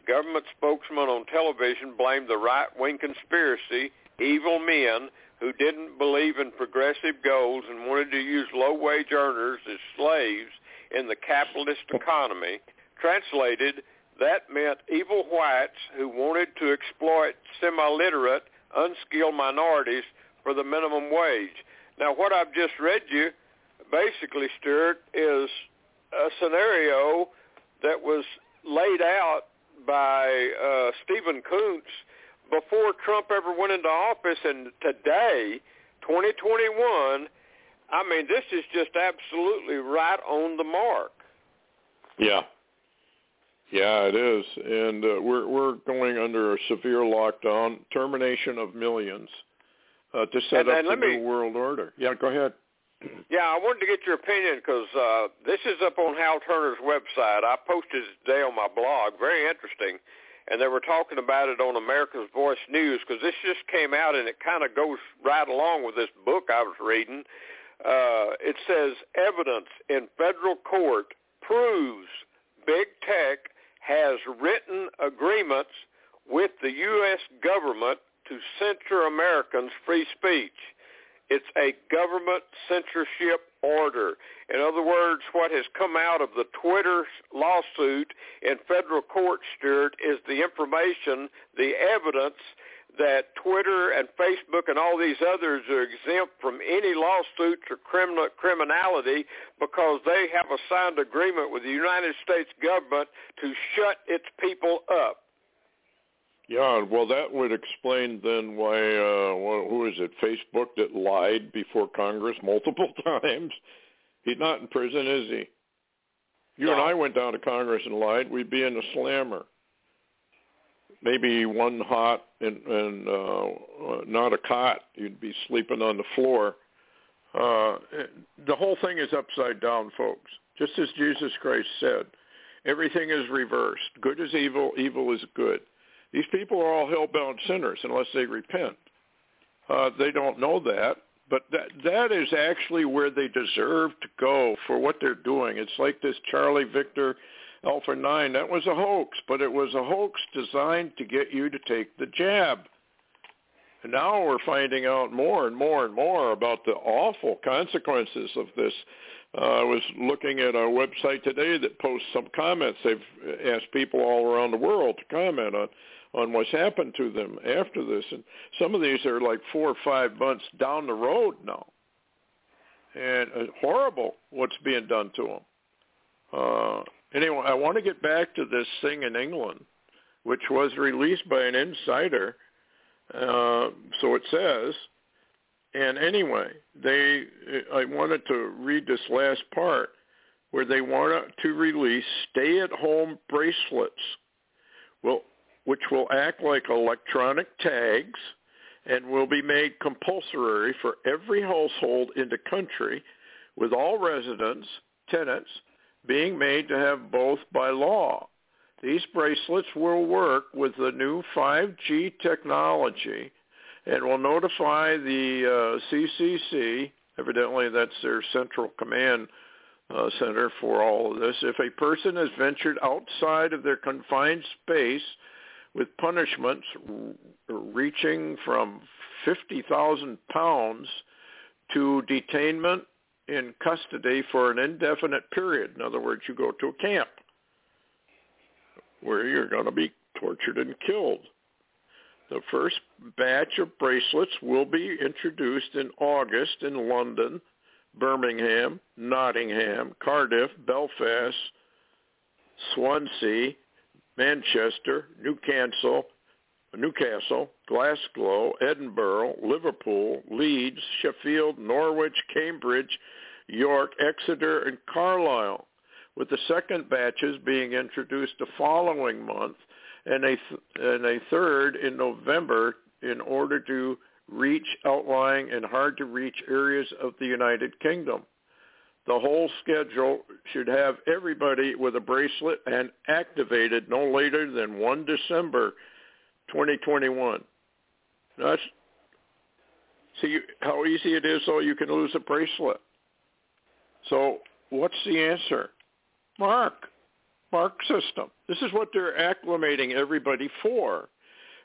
Government spokesmen on television blamed the right-wing conspiracy, evil men who didn't believe in progressive goals and wanted to use low-wage earners as slaves in the capitalist economy. Translated, that meant evil whites who wanted to exploit semi-literate, unskilled minorities for the minimum wage. Now, what I've just read you, basically, Stewart, is a scenario that was laid out by uh, Stephen Coonts before Trump ever went into office, and today, 2021, I mean, this is just absolutely right on the mark. Yeah. Yeah, it is, and uh, we're we're going under a severe lockdown, termination of millions, uh, to set and, up and the me, new world order. Yeah, go ahead. (clears throat) Yeah, I wanted to get your opinion because uh, this is up on Hal Turner's website. I posted it today on my blog. Very interesting. And they were talking about it on America's Voice News because this just came out and it kind of goes right along with this book I was reading. Uh, it says evidence in federal court proves big tech has written agreements with the U.S. government to censor Americans' free speech. It's a government censorship order. In other words, what has come out of the Twitter lawsuit in federal court, Stewart, is the information, the evidence that Twitter and Facebook and all these others are exempt from any lawsuits or criminal criminality because they have a signed agreement with the United States government to shut its people up. Yeah, well, that would explain then why uh, who is it? Facebook that lied before Congress multiple (laughs) times. He's not in prison, is he? You no. and I went down to Congress and lied. We'd be in the slammer. Maybe one hot and, and uh, not a cot. You'd be sleeping on the floor. Uh, the whole thing is upside down, folks. Just as Jesus Christ said, everything is reversed. Good is evil, evil is good. These people are all hell-bound sinners unless they repent. Uh, they don't know that, but that that is actually where they deserve to go for what they're doing. It's like this Charlie Victor Alpha 9. That was a hoax, but it was a hoax designed to get you to take the jab. And now we're finding out more and more and more about the awful consequences of this. Uh, I was looking at a website today that posts some comments. They've asked people all around the world to comment on on what's happened to them after this. And some of these are like four or five months down the road now. And uh, horrible what's being done to them. Uh, anyway, I want to get back to this thing in England, which was released by an insider. Uh, so it says. And anyway, they I wanted to read this last part where they want to release stay-at-home bracelets. Well, which will act like electronic tags and will be made compulsory for every household in the country with all residents, tenants, being made to have both by law. These bracelets will work with the new 5G technology and will notify the uh, CCC, evidently that's their central command uh, center for all of this, if a person has ventured outside of their confined space with punishments reaching from 50,000 pounds to detainment in custody for an indefinite period. In other words, you go to a camp where you're going to be tortured and killed. The first batch of bracelets will be introduced in August in London, Birmingham, Nottingham, Cardiff, Belfast, Swansea, Manchester, Newcastle, Newcastle, Glasgow, Edinburgh, Liverpool, Leeds, Sheffield, Norwich, Cambridge, York, Exeter, and Carlisle, with the second batches being introduced the following month and a, th- and a third in November in order to reach outlying and hard-to-reach areas of the United Kingdom. The whole schedule should have everybody with a bracelet and activated no later than 1 December 2021. That's see how easy it is so you can lose a bracelet. So what's the answer? Mark. Mark system. This is what they're acclimating everybody for.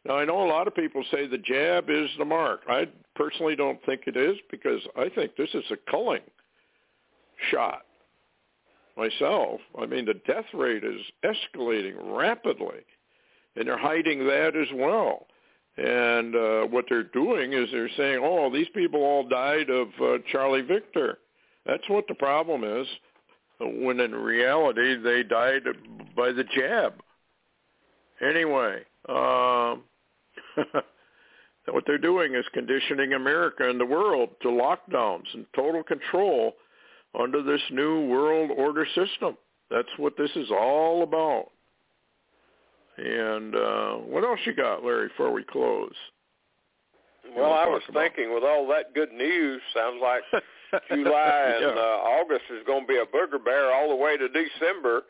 Now I know a lot of people say the jab is the mark. I personally don't think it is because I think this is a culling shot myself. I mean, the death rate is escalating rapidly, and they're hiding that as well. And uh, what they're doing is they're saying, "Oh, these people all died of uh, Charlie Victor." That's what the problem is. When in reality, they died by the jab. Anyway, um, (laughs) what they're doing is conditioning America and the world to lockdowns and total control under this new world order system. That's what this is all about. And uh, what else you got, Larry, before we close? Well, I was about? thinking with all that good news, sounds like (laughs) July and yeah. uh, August is going to be a booger bear all the way to December.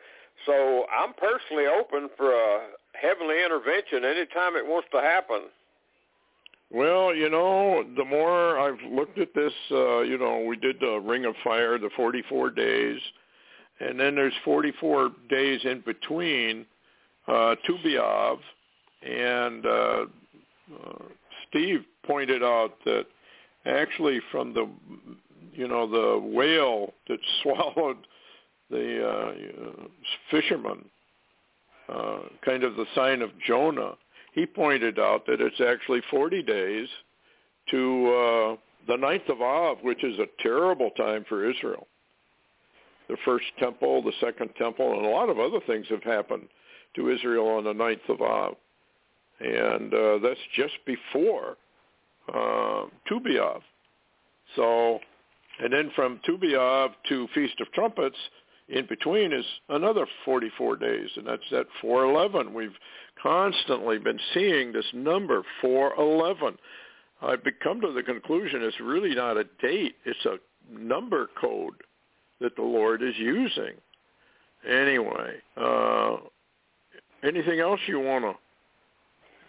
So I'm personally open for a heavenly intervention anytime it wants to happen. Well, you know, the more I've looked at this, uh, you know, we did the Ring of Fire, the 44 days, and then there's 44 days in between uh, Tu B'Av, and uh, uh, Steve pointed out that actually from the you know the whale that (laughs) swallowed the uh, fisherman, uh, kind of the sign of Jonah, he pointed out that it's actually 40 days to uh, the ninth of Av, which is a terrible time for Israel. The first temple, the second temple, and a lot of other things have happened to Israel on the ninth of Av. And uh, that's just before uh, Tu B'Av. So, and then from Tu B'Av to Feast of Trumpets, in between is another 44 days, and that's at 411. We've constantly been seeing this number 411. I've come to the conclusion it's really not a date; it's a number code that the Lord is using. Anyway, uh, anything else you want to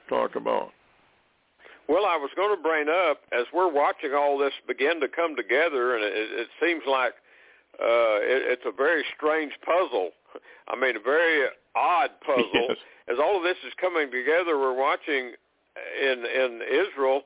talk about? Well, I was going to bring up as we're watching all this begin to come together, and it, it seems like uh, it, it's a very strange puzzle. I mean, a very odd puzzle. (laughs) Yes. As all of this is coming together, we're watching in in Israel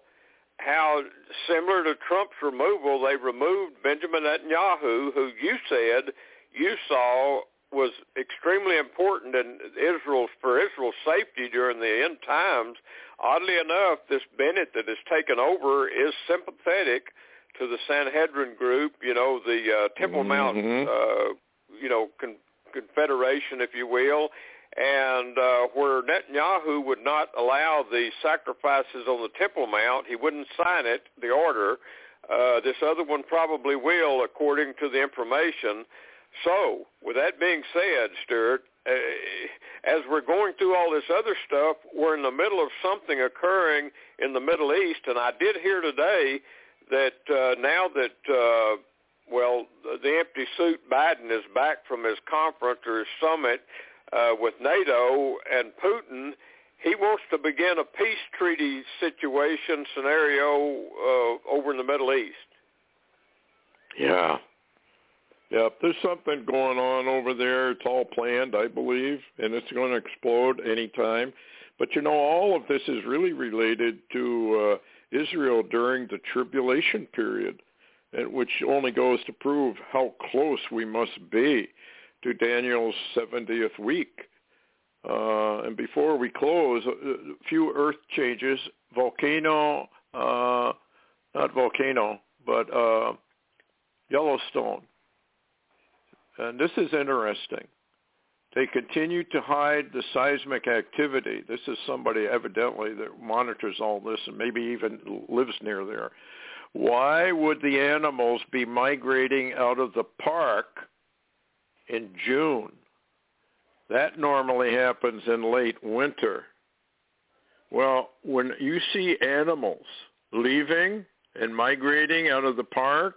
how similar to Trump's removal, they removed Benjamin Netanyahu, who you said you saw was extremely important in Israel's for Israel's safety during the end times. Oddly enough, this Bennett that has taken over is sympathetic to the Sanhedrin group, you know, the uh, Temple Mount, Mhm. uh, you know, con- confederation, if you will, and uh, where Netanyahu would not allow the sacrifices on the Temple Mount, he wouldn't sign it, the order. Uh, this other one probably will, according to the information. So, with that being said, Stewart, uh, as we're going through all this other stuff, we're in the middle of something occurring in the Middle East, and I did hear today that uh, now that uh, well, the empty suit Biden is back from his conference or his summit uh, with NATO and Putin. He wants to begin a peace treaty situation scenario uh, over in the Middle East. Yeah. Yep, there's something going on over there. It's all planned, I believe, and it's going to explode anytime. But you know, all of this is really related to uh, Israel during the tribulation period, and which only goes to prove how close we must be to Daniel's 70th week. Uh, and before we close, a few earth changes. Volcano, uh, not volcano, but uh, Yellowstone. And this is interesting. They continue to hide the seismic activity. This is somebody evidently that monitors all this and maybe even lives near there. Why would the animals be migrating out of the park in June? That normally happens in late winter. Well, when you see animals leaving and migrating out of the park,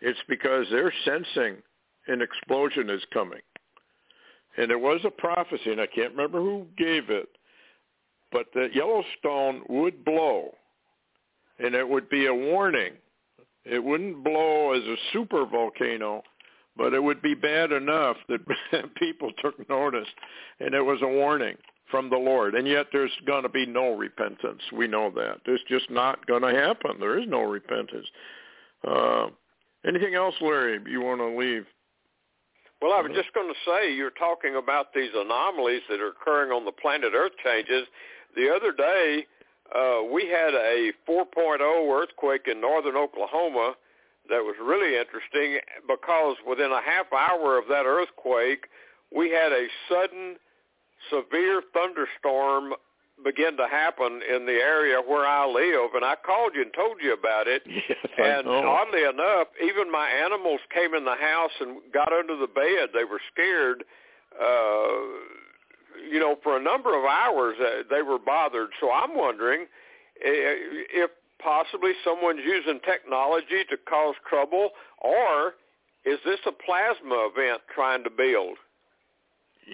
it's because they're sensing an explosion is coming. And there was a prophecy, and I can't remember who gave it, but that Yellowstone would blow, and it would be a warning. It wouldn't blow as a super volcano, but it would be bad enough that (laughs) people took notice, and it was a warning from the Lord. And yet there's going to be no repentance. We know that. It's just not going to happen. There is no repentance. Uh, anything else, Larry, you want to leave? Well, I was just going to say, you're talking about these anomalies that are occurring on the planet Earth changes. The other day, uh, we had a 4.0 earthquake in northern Oklahoma that was really interesting because within a half hour of that earthquake, we had a sudden severe thunderstorm begin to happen in the area where I live, and I called you and told you about it. (laughs) Yes, and oddly enough, even my animals came in the house and got under the bed. They were scared. Uh, you know, for a number of hours, uh, they were bothered. So I'm wondering uh, if possibly someone's using technology to cause trouble, or is this a plasma event trying to build?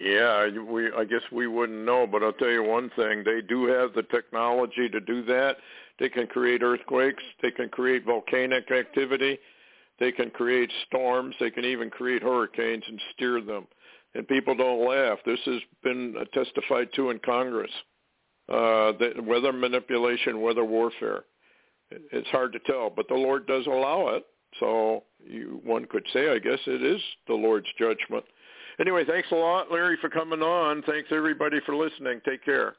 Yeah, we I guess we wouldn't know, but I'll tell you one thing, they do have the technology to do that. They can create earthquakes, they can create volcanic activity, they can create storms, they can even create hurricanes and steer them. and people don't laugh. This has been testified to in Congress. Uh, that weather manipulation, weather warfare. It's hard to tell, but the Lord does allow it. So you, one could say, I guess it is the Lord's judgment. Anyway, thanks a lot, Larry, for coming on. Thanks everybody for listening. Take care.